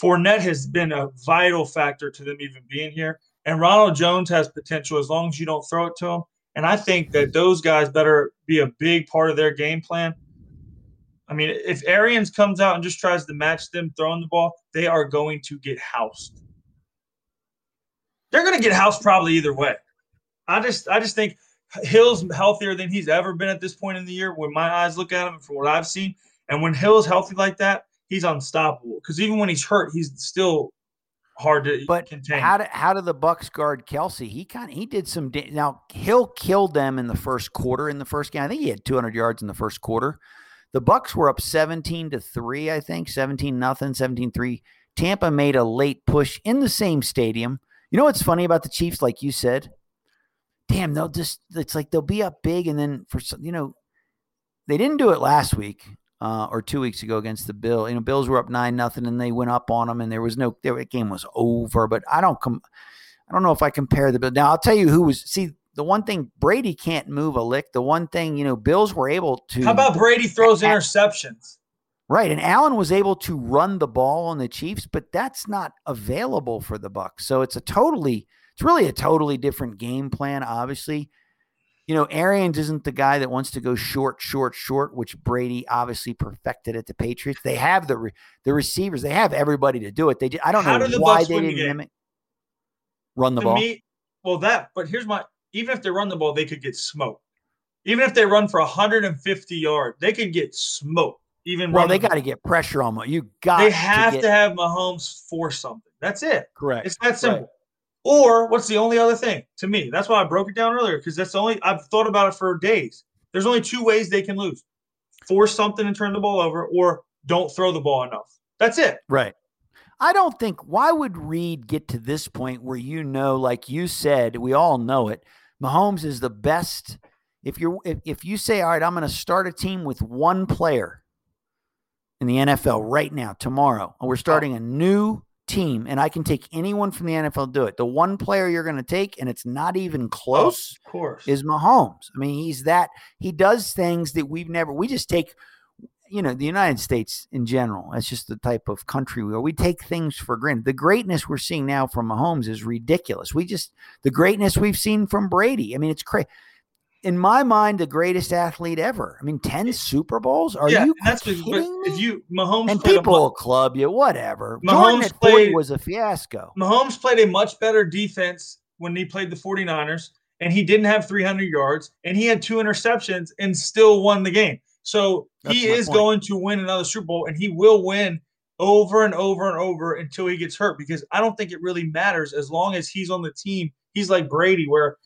Fournette has been a vital factor to them even being here. And Ronald Jones has potential as long as you don't throw it to him. And I think that those guys better be a big part of their game plan. I mean, if Arians comes out and just tries to match them throwing the ball, they are going to get housed. They're going to get housed probably either way. I just, I just think Hill's healthier than he's ever been at this point in the year. When my eyes look at him, from what I've seen, and when Hill's healthy like that, he's unstoppable. Because even when he's hurt, he's still hard to But contain. how did how did the Bucks guard Kelce? He kind of he did some da- now. Hill killed them in the first quarter. In the first game, I think he had 200 yards in the first quarter. The Bucks were up 17 to three. I think 17 nothing, 17-3. Tampa made a late push in the same stadium. You know what's funny about the Chiefs? Like you said, damn, they'll just it's like they'll be up big and then for some, you know, they didn't do it last week uh, or two weeks ago against the Bill. You know, Bills were up nine nothing and they went up on them and there was no their game was over. But I don't come, I don't know if I compare the Bill. Now I'll tell you who was see the one thing Brady can't move a lick. The one thing you know Bills were able to. How about Brady throws interceptions? Right, and Allen was able to run the ball on the Chiefs, but that's not available for the Bucks. So it's a totally, it's really a totally different game plan. Obviously, you know, Arians isn't the guy that wants to go short, short, short, which Brady obviously perfected at the Patriots. They have the re- the receivers, they have everybody to do it. They just, I don't How know do the why they didn't run the to ball. me, well, that. But here's my. Even if they run the ball, they could get smoked. Even if they run for 150 yards, they could get smoked. Even well, they got to get pressure on them. You got They have to, to, get, have Mahomes force something. That's it. correct. It's that simple. Or what's the only other thing to me? That's why I broke it down earlier because that's the only I've thought about it for days. There's only two ways they can lose: force something and turn the ball over, or don't throw the ball enough. That's it. Right. I don't think why would Reid get to this point where you know, like you said, we all know it. Mahomes is the best. If you're if, if you say, all right, I'm going to start a team with one player in the NFL right now, tomorrow, and we're starting a new team, and I can take anyone from the NFL to do it. The one player you're going to take, and it's not even close, Of course. is Mahomes. I mean, he's that he does things that we've never. We just take, you know, the United States in general. That's just the type of country we are. We take things for granted. The greatness we're seeing now from Mahomes is ridiculous. We just the greatness we've seen from Brady. I mean, it's crazy. In my mind, the greatest athlete ever. I mean, ten Super Bowls. Are yeah, you that's kidding but me? if you Mahomes and people will club you, whatever. Mahomes Jordan at 40 played- was a fiasco. Mahomes played a much better defense when he played the 49ers, and he didn't have 300 yards, and he had two interceptions and still won the game. So That's he is point. going to win another Super Bowl, and he will win over and over and over until he gets hurt because I don't think it really matters as long as he's on the team. He's like Brady, where,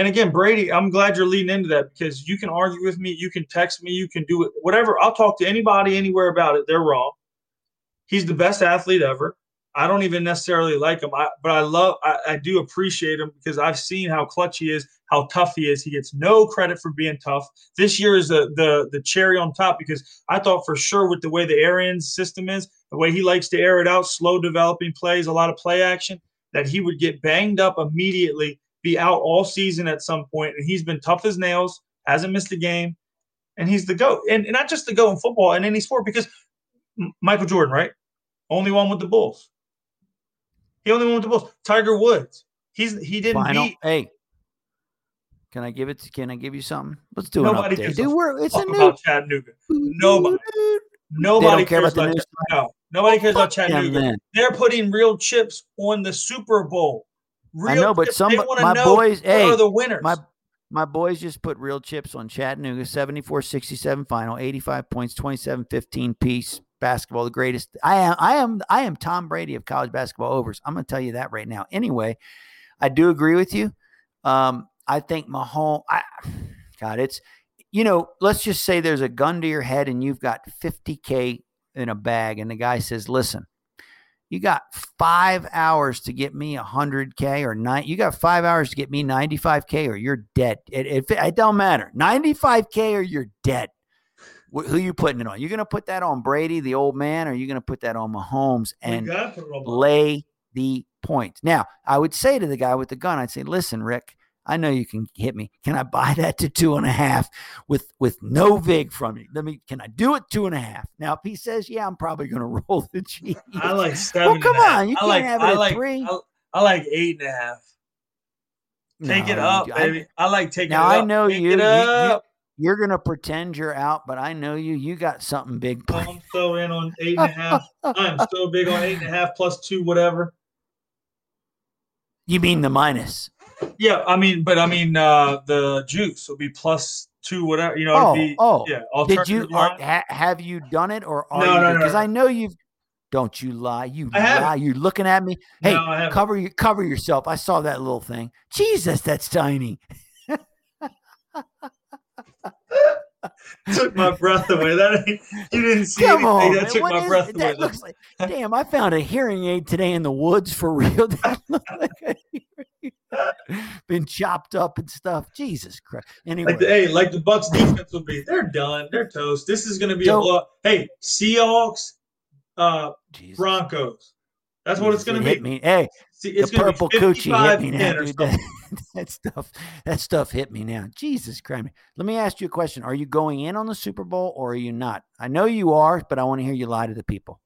and again, Brady, I'm glad you're leading into that because you can argue with me, you can text me, you can do it, whatever. I'll talk to anybody anywhere about it. They're wrong. He's the best athlete ever. I don't even necessarily like him, I, but I love, I, I do appreciate him because I've seen how clutch he is, how tough he is. He gets no credit for being tough. This year is the the the cherry on top because I thought for sure with the way the Arians system is, the way he likes to air it out, slow developing plays, a lot of play action, that he would get banged up immediately, be out all season at some point, and he's been tough as nails, hasn't missed a game, and he's the goat, and, and not just the goat in football in any sport because Michael Jordan, right? Only one with the Bulls. He only won with the Bulls. Tiger Woods. He's he didn't Final. beat Hey, can I give it? To, Can I give you something? Let's do it. Nobody an update. a Dude, we're, it's a new. about Chattanooga. Nobody. Nobody care cares about about, new Chat- no. Nobody cares about Chattanooga. They're putting real chips on the Super Bowl. I know, but some my boys. Hey, are the winners? my my boys just put real chips on Chattanooga 74-67 final, 85 points, 27-15 piece basketball, the greatest. I am I am I am Tom Brady of college basketball overs. I'm going to tell you that right now. Anyway, I do agree with you. Um, I think Mahomes I God, it's you know, let's just say there's a gun to your head and you've got 50k in a bag and the guy says, "Listen, you got five hours to get me 100K or nine. You got five hours to get me 95K or you're dead. It, it, it don't matter. 95K or you're dead. Wh- who you putting it on? You're going to put that on Brady, the old man, or are you going to put that on Mahomes and gotta put it on Mahomes. lay the point. Now, I would say to the guy with the gun, I'd say, listen, Rick, I know you can hit me. Can I buy that to two and a half with with no vig from you? Let me. Can I do it two and a half? Now, if he says, yeah, I'm probably going to roll the Chiefs. I like seven. Well, come and a half. on, you I can't like, have it I at like, three. I, I like eight and a half. Take it up, I- baby. I, like taking Now it I up. know Take you. It you, you you're gonna pretend you're out, but I know you. You got something big oh, planned. I'm so in on eight and a half. I'm so big on eight and a half plus two, whatever. You mean the minus? Yeah, I mean, but I mean, uh the juice will be plus two, whatever. You know, Oh, be, oh. yeah. Did you are, ha, have you done it or are No, you? no, no, Because no. I know you've. Don't you lie? You lie. You're looking at me. Hey, cover your cover yourself. I saw that little thing. Jesus, that's tiny. took my breath away. That ain't, you didn't see Come anything. on, that man. took What my is breath away. That looks like. Damn, I found a hearing aid today in the woods for real. Like a hearing aid. Been chopped up and stuff. Jesus Christ. Anyway, Like the, hey, like the Bucks defense will be. They're done. They're toast. This is going to be So- a blow. Hey, Seahawks, uh, Jesus. Broncos. That's what it's going to be. me. Hey, See, the it's gonna purple be coochie 55 hit me 10 now, or dude. something. That, stuff, that stuff hit me now. Jesus Christ! Let me ask you a question: Are you going in on the Super Bowl or are you not? I know you are, but I want to hear you lie to the people.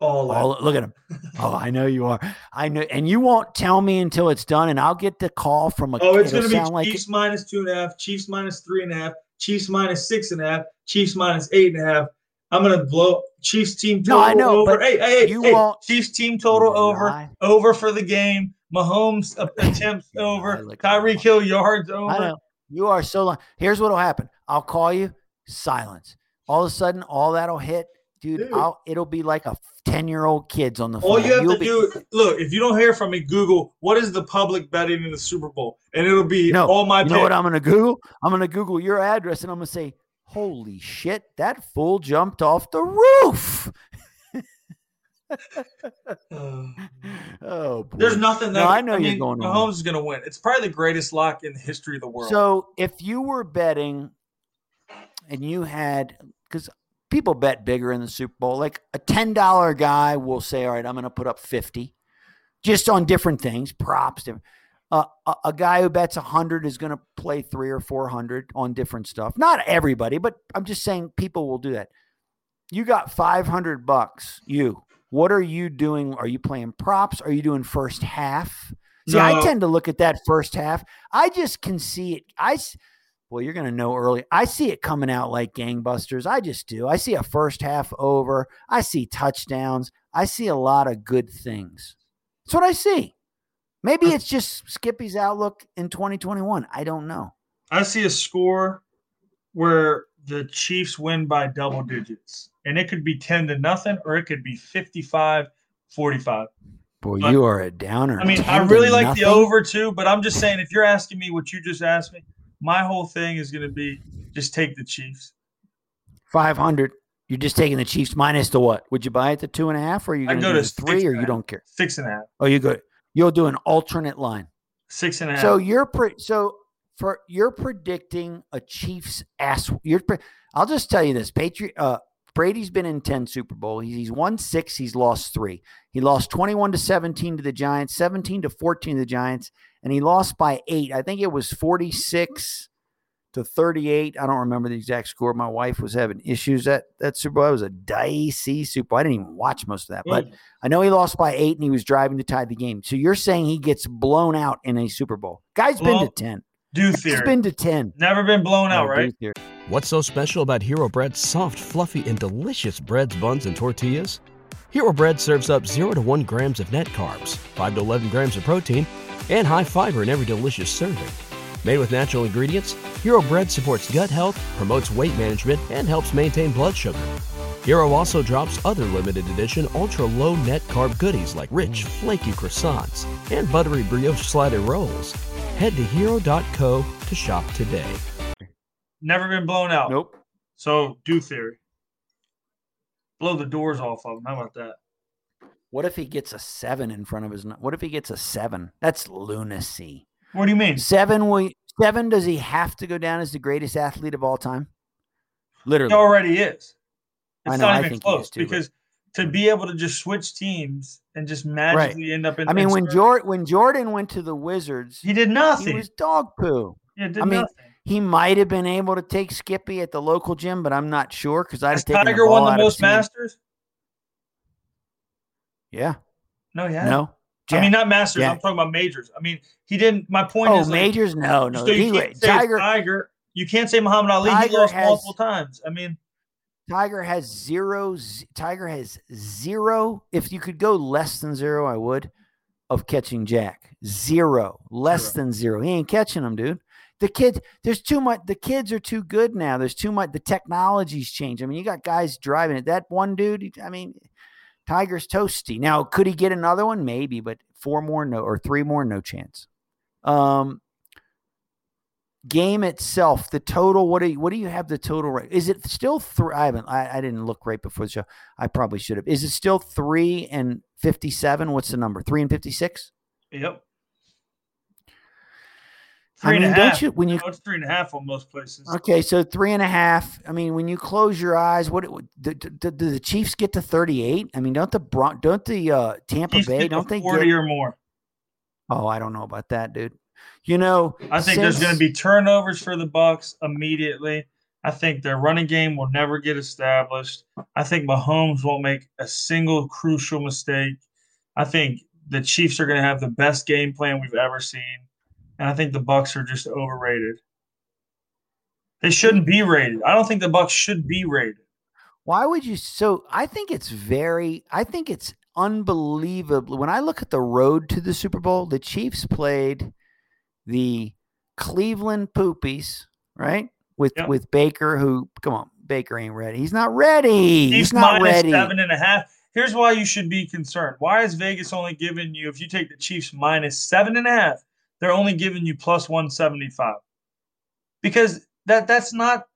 All Oh, look at him. Oh, I know you are. I know, and you won't tell me until it's done, and I'll get the call from a. Oh, it's going to be sound like Chiefs minus two and a half, Chiefs minus three and a half, Chiefs minus six and a half, Chiefs minus eight and a half. I'm going to blow Chiefs team No, total I know, over. hey, hey, you hey, won't- Chiefs team total over, lie. over for the game. Mahomes attempts over. Tyreek. Hill yards over. You are so long. Here's what'll happen. I'll call you. Silence. All of a sudden, all that'll hit, dude. Dude. I'll. It'll be like a ten year old kid's on the phone. All you have You'll to be- do, look, if you don't hear from me, Google what is the public betting in the Super Bowl, and it'll be No, all my You know what. I'm gonna Google? I'm gonna Google your address and I'm gonna say, "Holy shit, that fool jumped off the roof!" oh, boy. There's nothing that No, I know I you're mean, going on. Mahomes is going to win. It's probably the greatest lock in the history of the world. So if you were betting, and you had, because people bet bigger in the Super Bowl, like a ten dollar guy will say, "All right, I'm going to put up fifty, just on different things, props." different- Uh, a, a guy who bets a hundred is going to play three or four hundred on different stuff. Not everybody, but I'm just saying people will do that. You got five hundred bucks. You, what are you doing? Are you playing props? Are you doing first half? See, I tend to look at that first half. I just can see it. I well, you're going to know early. I see it coming out like gangbusters. I just do. I see a first half over. I see touchdowns. I see a lot of good things. That's what I see. Maybe it's just Skippy's outlook in 2021. I don't know. I see a score where the Chiefs win by double digits. And it could be 10 to nothing or it could be 55 45. Boy, But- you are a downer. I mean, I really like the over too, but I'm just saying if you're asking me what you just asked me, my whole thing is going to be just take the Chiefs. 500. You're just taking the Chiefs minus the what? Would you buy it to two and a half or are you going to go to three or you don't care? Six and a half. Oh, you go. You'll do an alternate line. Six and a half. So you're pre- so for you're predicting a Chiefs ass. You're pre- I'll just tell you this: Patriot uh, Brady's been in ten Super Bowl. He's, he's won six. He's lost three. He lost twenty-one to seventeen to the Giants, seventeen to fourteen to the Giants, and he lost by eight. I think it was forty-six to thirty-eight. I don't remember the exact score. My wife was having issues at that Super Bowl. It was a dicey Super Bowl. I didn't even watch most of that, but. I know he lost by eight and he was driving to tie the game. So you're saying he gets blown out in a Super Bowl? Guy's been to Well, 10. do He's theory. been to 10. Never been blown out, Oh, right? dude, here. What's so special about Hero Bread's soft, fluffy, and delicious breads, buns, and tortillas? Hero Bread serves up 0 to 1 grams of net carbs, 5 to 11 grams of protein, and high fiber in every delicious serving. Made with natural ingredients, Hero Bread supports gut health, promotes weight management, and helps maintain blood sugar. Hero also drops other limited edition ultra low net carb goodies like rich, flaky croissants and buttery brioche slider rolls. Head to hero.co to shop today. Never been blown out. Nope. So do theory. Blow the doors off of him. How about that? What if he gets a seven in front of his? What if he gets a seven? That's lunacy. What do you mean? Seven. We seven. Does he have to go down as the greatest athlete of all time? Literally, he already is. I It's know, not I even think close too, because to be able to just switch teams and just magically end up in. I mean, when Jordan when Jordan went to the Wizards, he did nothing. he was dog poo. yeah, did I mean. He might have been able to take Skippy at the local gym, but I'm not sure because I'd Has have taken Tiger the won the most. Masters? Yeah. No, yeah. No. I mean, not Masters. Yeah. I'm talking about majors. I mean, he didn't. My point oh, is, like, majors? No, no. so you He- can't say Tiger Tiger. You can't say Muhammad Ali. Tiger he lost has- multiple times. I mean, Tiger has zero. Tiger has zero. If you could go less than zero, I would. Of catching Jack, zero, less Zero. than zero. He ain't catching them, dude. The kids, there's too much. The kids are too good now. There's too much. The technology's changed. I mean, you got guys driving it. That one dude. I mean, Tiger's toasty. Now, could he get another one? Maybe, but four more, no, or three more, no chance. Um, game itself, the total. What do you what do you have the total right? Is it still three? I haven't. I, I didn't look right before the show. I probably should have. Is it still three and fifty seven? What's the number? Three and fifty six. yep. I Three and a mean, don't half. you- when you- No, it's three and a half on most places. Okay, so three and a half. I mean, when you close your eyes, what do, do, do, the Chiefs get to thirty eight? I mean, don't the Bron- don't the uh, Tampa Chiefs Bay don't they forty get? or more. Oh, I don't know about that, dude. You know, I think there's going to be turnovers for the Bucks immediately. I think their running game will never get established. I think Mahomes won't make a single crucial mistake. I think the Chiefs are going to have the best game plan we've ever seen, and I think the Bucks are just overrated. They shouldn't be rated. I don't think the Bucks should be rated. Why would you? So I think it's very. I think it's unbelievable. When I look at the road to the Super Bowl, the Chiefs played the Cleveland Poopies, right? With Yep. with Baker, who come on, Baker ain't ready. He's not ready. Chiefs He's not minus ready. seven and a half. Here's why you should be concerned. Why is Vegas only giving you, if you take the Chiefs minus seven and a half, they're only giving you plus 175? Because that that's not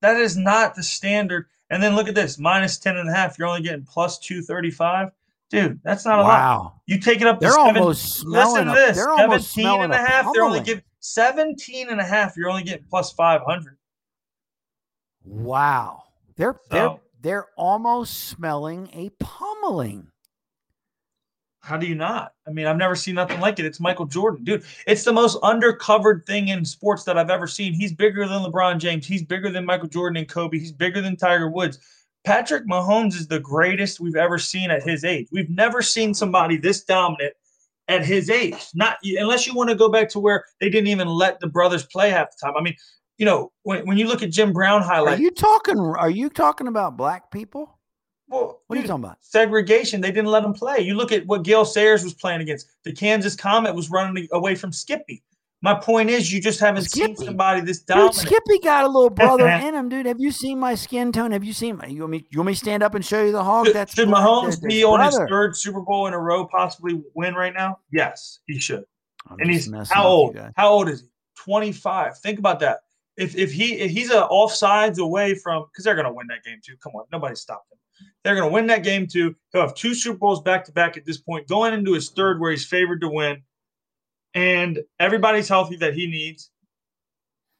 that is not the standard. And then look at this, minus 10 and a half, you're only getting plus 235. Dude, that's not a lot. Wow, You take it up to they're seven, almost listen to this. They're almost 17 smelling and a a half, they're only giving 17 and a half, you're only getting plus 500. Wow, they're they're they're almost smelling a pummeling. How do you not? I mean, I've never seen nothing like it. It's Michael Jordan, dude. It's the most undercovered thing in sports that I've ever seen. He's bigger than LeBron James. He's bigger than Michael Jordan and Kobe. He's bigger than Tiger Woods. Patrick Mahomes is the greatest we've ever seen at his age. We've never seen somebody this dominant at his age. Not unless you want to go back to where they didn't even let the brothers play half the time. I mean, you know, when, when you look at Jim Brown highlights, Are you talking? Are you talking about black people? well, What are you talking about? segregation. They didn't let them play. You look at what Gale Sayers was playing against. The Kansas Comet was running away from Skippy. My point is, you just haven't seen somebody this dominant. Dude. Skippy got a little brother in him, dude. Have you seen my skin tone? Have you seen my? You want me? You want me stand up and show you the hog? Should, That's should Mahomes be on his third Super Bowl in a row, possibly win right now? Yes, he should. I'm And he's how old? How old is he? Twenty five. Think about that. If if he if he's a offsides away from because they're gonna win that game too. Come on, nobody stopped him. They're gonna win that game too. He'll have two Super Bowls back to back at this point, going into his third where he's favored to win, and everybody's healthy that he needs.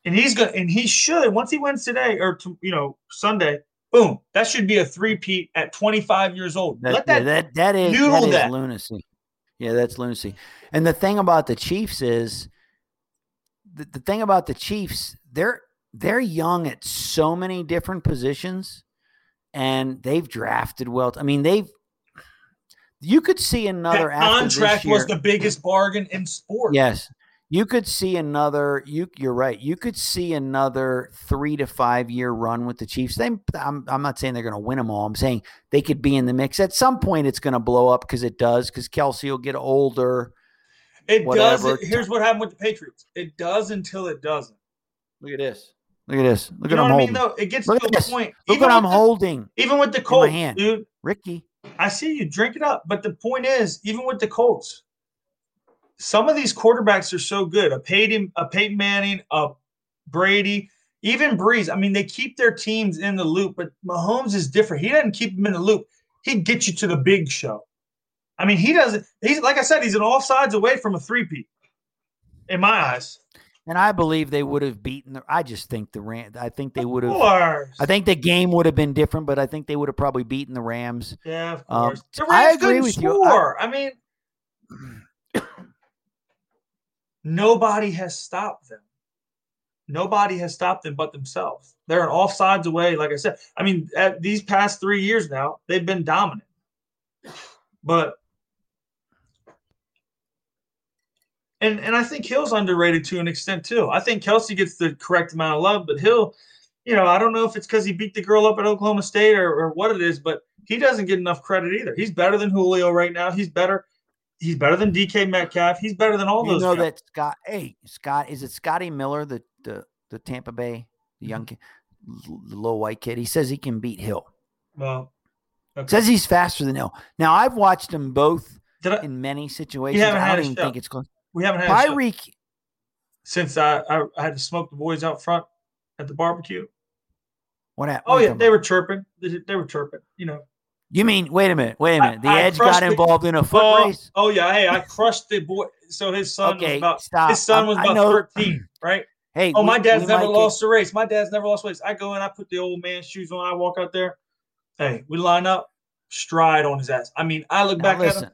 And he's gonna and he should once he wins today or to, you know Sunday, boom, that should be a three-peat at 25 years old. That, Let yeah, that, that that is that is that. lunacy. Yeah, that's lunacy. And the thing about the Chiefs is the, the thing about the Chiefs, they're they're young at so many different positions and they've drafted well. I mean, they've you could see another that contract was the biggest bargain in sports. Yes. You could see another you you're right. You could see another 3 to 5 year run with the Chiefs. They I'm I'm not saying they're going to win them all. I'm saying they could be in the mix. At some point it's going to blow up cuz it does cuz Kelce will get older. It whatever. does. Here's what happened with the Patriots. It does until it doesn't. Look at this. Look at this. Look you at know I'm what I mean? holding. Though it gets Look to a this. point. Look even what I'm the- holding. Even with the Colts, hand. dude. Ricky. I see you. Drink it up. But the point is, even with the Colts, some of these quarterbacks are so good. A Peyton, a Peyton Manning, a Brady, even Brees. I mean, they keep their teams in the loop, but Mahomes is different. He doesn't keep them in the loop. He gets you to the big show. I mean, he doesn't. He's like I said, he's an offsides away from a three-peat. In my eyes. And I believe they would have beaten the. I just think the Ram. I think they would have. I think the game would have been different, but I think they would have probably beaten the Rams. Yeah, of Um, course. the I Rams agree couldn't with you. I- I, mean, nobody has stopped them. Nobody has stopped them but themselves. They're an offsides away. Like I said, I mean, at these past three years now, they've been dominant. But and and I think Hill's underrated to an extent too. I think Kelce gets the correct amount of love, but Hill, you know, I don't know if it's because he beat the girl up at Oklahoma State or, or what it is, but he doesn't get enough credit either. He's better than Julio right now. He's better. He's better than DK Metcalf. He's better than all you those. know guys. that Scott. Hey, Scott, is it Scotty Miller, the the the Tampa Bay, the Mm-hmm. young kid, the little white kid? He says he can beat Hill. Well, okay. Says he's faster than Hill. Now I've watched them both I, in many situations. I don't even think it's close. We haven't had Tyreek, since I, I I had to smoke the boys out front at the barbecue. what happened? Oh yeah, they were chirping. They, they were chirping. You know, You mean? Wait a minute. Wait a minute. The I Edge got the- involved in a foot oh, race. oh yeah, hey, I crushed the boy. So his son was Okay, about stop. his son was I about thirteen, right? Hey, Oh, we- my dad's never get- lost a race. My dad's never lost a race. I go in, I put the old man's shoes on, I walk out there. Hey, we line up, stride on his ass. I mean, I look Now back at him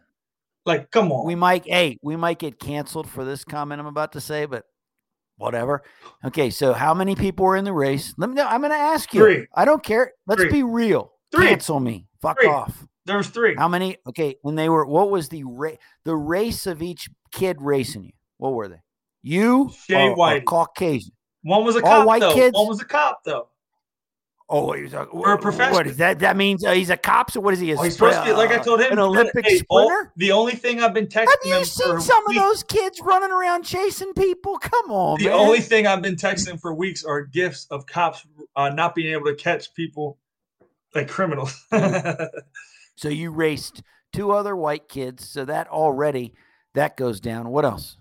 like, come on. we might. Hey, we might get canceled for this comment I'm about to say, but whatever. Okay, so how many people were in the race? Let me know. I'm going to ask you. Three. I don't care. Let's Three. be real. Three. Cancel me. Fuck Three. off. there was three. How many? Okay, when they were, what was the race? the race of each kid racing you? What were they? You, or- or Caucasian. One was a all cop white though. kids? One was a cop though. Oh, he's a, Or a professional. What is that? That means uh, he's a cop. So what is he? A Oh, he's supposed to be like I uh, told him. an Olympic hey, sprinter. the only thing I've been texting Have you seen for some of weeks- those kids running around chasing people? Come on, The man. only thing I've been texting for weeks are gifts of cops uh, not being able to catch people like criminals. So you raced two other white kids. So that already that goes down. What else?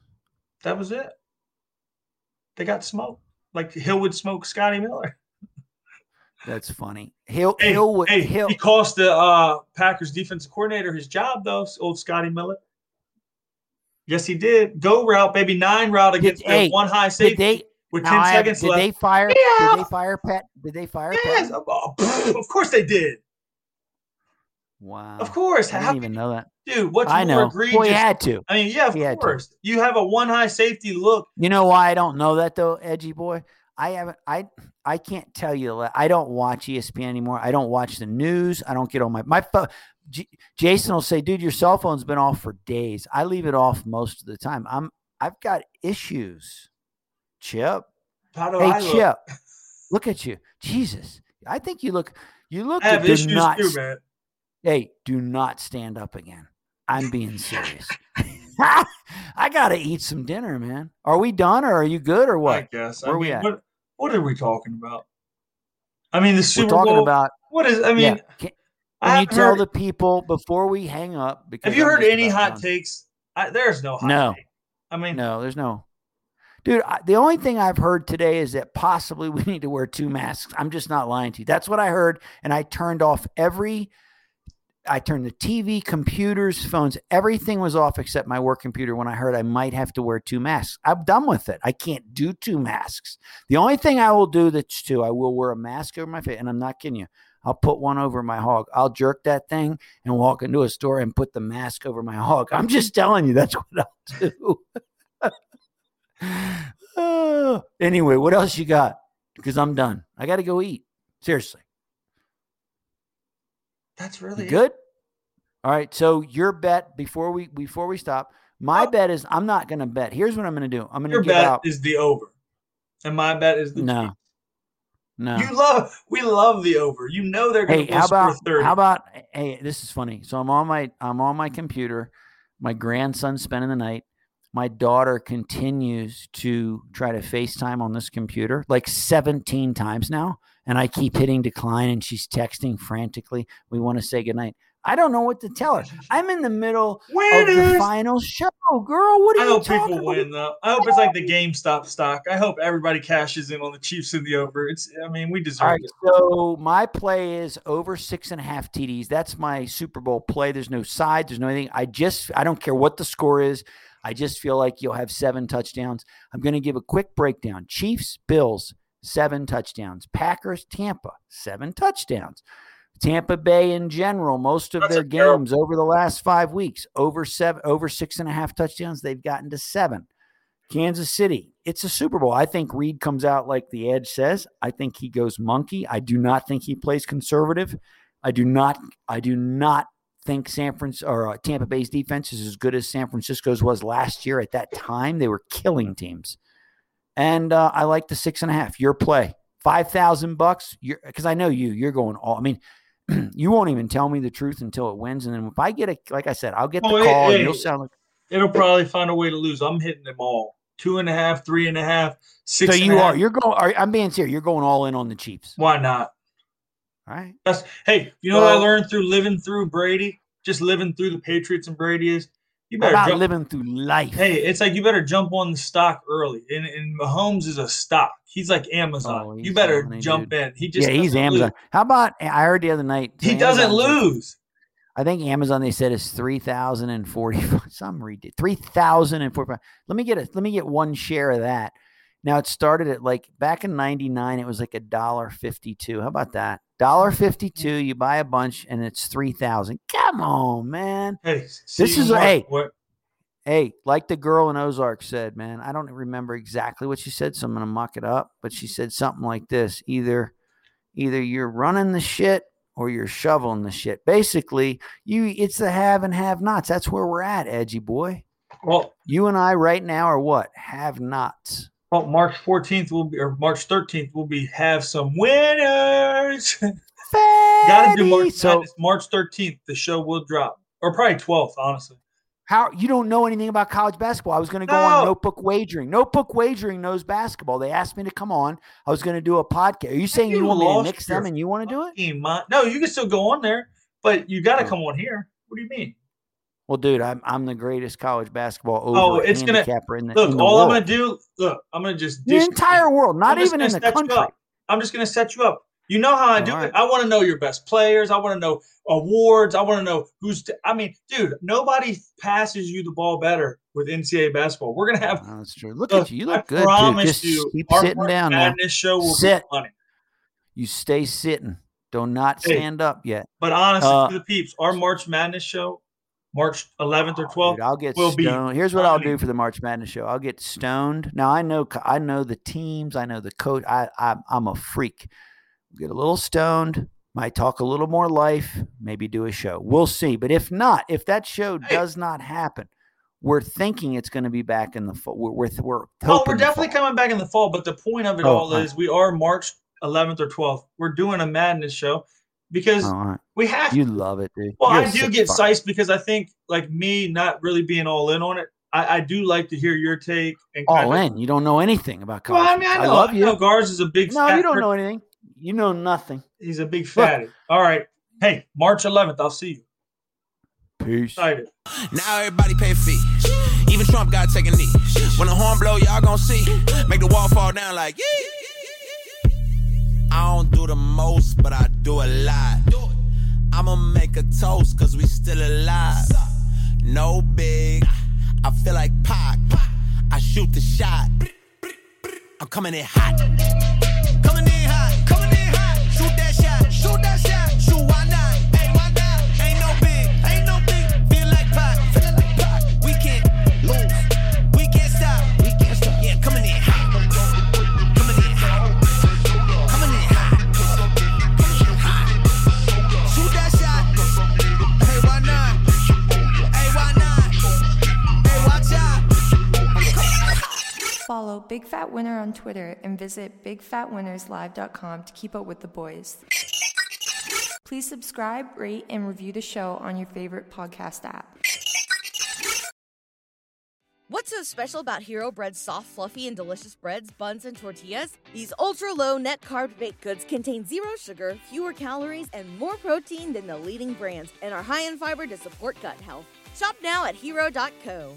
that was it. They got smoked. Like Hill would smoke Scotty Miller. That's funny. Hill Hey, would hey, Hill. he cost the uh, Packers defensive coordinator his job though. Old Scotty Miller. Yes, he did. Go route, baby. Nine route against the hey, one high safety they? with ten I seconds did left. they fire? Yeah. Did they fire Pat? Did they fire yes, Pat? oh, of course they did. Wow. Of course. I How didn't even know that. dude? What's I more know. egregious? Well, he had to. I mean, yeah, of He course. You have a one high safety look. You know why I don't know that though, edgy boy? I haven't I I can't tell you I don't watch ESPN anymore. I don't watch the news. I don't get on my my phone. J- Jason will say, "Dude, your cell phone's been off for days." I leave it off most of the time. I'm I've got issues. Chip. How do Hey I look? Chip. Look at you. Jesus. I think you look you look I have issues not too, man. Hey, do not stand up again. I'm being serious. I got to eat some dinner, man. Are we done or are you good or what? I guess. Where I we at? what what are we talking about? I mean, the We're Super talking Bowl. about what is? I mean, yeah. Can, I can you tell heard- the people before we hang up? Because have you I'm heard any hot done. takes? I, there's no hot No. take. I mean, No, there's no. Dude, I, the only thing I've heard today is that possibly we need to wear two masks. I'm just not lying to you. That's what I heard, and I turned off every. I turned the TV, computers, phones, everything was off except my work computer when I heard I might have to wear two masks. I'm done with it. I can't do two masks. The only thing I will do that's two, I will wear a mask over my face, and I'm not kidding you. I'll put one over my hog. I'll jerk that thing and walk into a store and put the mask over my hog. I'm just telling you, that's what I'll do. Anyway, what else you got? Because I'm done. I got to go eat. Seriously. That's really good? All right. So your bet before we before we stop, my Oh. bet is I'm not going to bet. Here's what I'm going to do. I'm going to Your give bet out. is the over, and my bet is the No. No. You love. We love the over. You know they're going Hey, to how score about thirty. how about hey, this is funny. So I'm on my I'm on my computer. My grandson's spending the night. My daughter continues to try to FaceTime on this computer like 17 times now. And I keep hitting decline and she's texting frantically. We want to say goodnight. I don't know what to tell her. I'm in the middle of the final show, girl. What are? I you hope talking people about? win though. I hope it's like the GameStop stock. I hope everybody cashes in on the Chiefs in the over. It's. I mean, we deserve All right, it. so my play is over six and a half TDs. That's my Super Bowl play. There's no side. There's no anything. I just I don't care what the score is. I just feel like you'll have seven touchdowns. I'm going to give a quick breakdown Chiefs, Bills, seven touchdowns. Packers, Tampa, seven touchdowns. Tampa Bay in general, most of That's their a terrible- games over the last five weeks, over seven, over six and a half touchdowns, they've gotten to seven. Kansas City, it's a Super Bowl. I think Reid comes out like the edge says. I think he goes monkey. I do not think he plays conservative. I do not. I do not think San Francisco or uh, Tampa Bay's defense is as good as San Francisco's was last year. At that time, they were killing teams. And uh, I like the six and a half. Your play, five thousand bucks. You're because I know you. You're going all. I mean, you won't even tell me the truth until it wins. And then if I get a, like I said, I'll get the Oh, hey, call. and hey. you'll sound like. It'll probably find a way to lose. I'm hitting them all. Two and a half, three and a half, six. So and you a are. You're going. Are, I'm being serious. You're going all in on the Chiefs. Why not? All right. That's hey, you know what I learned through living through Brady, just living through the Patriots and Brady is you better about jump, living through life? Hey, it's like you better jump on the stock early. And, and Mahomes is a stock. He's like Amazon. Oh, you better money, jump dude. in. He just yeah, he's Amazon. lose. How about I heard the other night He doesn't lose. I think Amazon they said is three thousand and forty. Some read it. three thousand and forty. Let me get a let me get one share of that. Now it started at like back in '99. It was like a dollar fifty-two. How about that? Dollar fifty-two. You buy a bunch and it's three thousand. Come on, man. Hey, This is- Mark, hey. what Hey, like the girl in Ozark said, man. I don't remember exactly what she said, so I'm gonna muck it up. But she said something like this: either, either you're running the shit or you're shoveling the shit. Basically, you it's the have and have nots. That's where we're at, edgy boy. well, You and I right now are what have nots. Well, March 14th will be or March 13th will be have some winners. Gotta do March So Madness. March 13th, the show will drop. Or probably 12th, honestly. how you don't know anything about college basketball? I was going to go No. on Notebook Wagering. Notebook Wagering knows basketball. They asked me to come on. I was going to do a podcast. Are you saying you you want me to mix them and you want to do it? Fucking mind- No, you can still go on there, but you got to Oh. come on here. What do you mean? Well, dude, I'm I'm the greatest college basketball over Oh, it's gonna- in the, Look, in the all I'm gonna do, look, I'm gonna just the entire world, not I'm even in the country. I'm just gonna set you up. You know how I do All it. I want to know your best players. I want to know awards. I want to know who's. T- I mean, dude, nobody passes you the ball better with NCAA basketball. We're gonna have. Oh, that's true. Look Look, at you. You I look good, dude. promise Just you, keep sitting down now. Madness show will Sit. be funny. You stay sitting. Do not Hey. stand up yet. But honestly, Uh, to the peeps, our March Madness show, March 11th or 12th, Dude, I'll get will be stoned. Here's what I'll do for the March Madness show. I'll get stoned. Now I know I know the teams. I know the coach. I, I I'm a freak. Get a little stoned. Might talk a little more life. Maybe do a show. We'll see. But if not, if that show Hey. does not happen, we're thinking it's going to be back in the fall. We're we're, we're Oh, we're definitely coming back in the fall. But the point of it Oh, all is we are March 11th or 12th. We're doing a madness show because all right. we have. You love it, dude. Well, You're I a do get fuck. sized because I think, like me, not really being all in on it. I, I do like to hear your take and kind all of- in. You don't know anything about college. Well, I mean, I, know, love I you. know Gars is a big. no, you don't per- know anything. You know nothing. He's a big fatty. All right. Hey, March 11th. I'll see you. Peace. Excited. Now everybody pay a fee. Even Trump got to take a knee. When the horn blow, y'all gonna see. Make the wall fall down like yeah. I don't do the most, but I do a lot. I'ma make a toast, cause we still alive. No big. I feel like Pac. I shoot the shot. I'm coming in hot. Coming in Follow Big Fat Winner on Twitter and visit BigFatWinnersLive.com to keep up with the boys. Please subscribe, rate, and review the show on your favorite podcast app. What's so special about Hero Bread's soft, fluffy, and delicious breads, buns, and tortillas? These ultra low net carb baked goods contain zero sugar, fewer calories, and more protein than the leading brands, and are high in fiber to support gut health. Shop now at hero.co.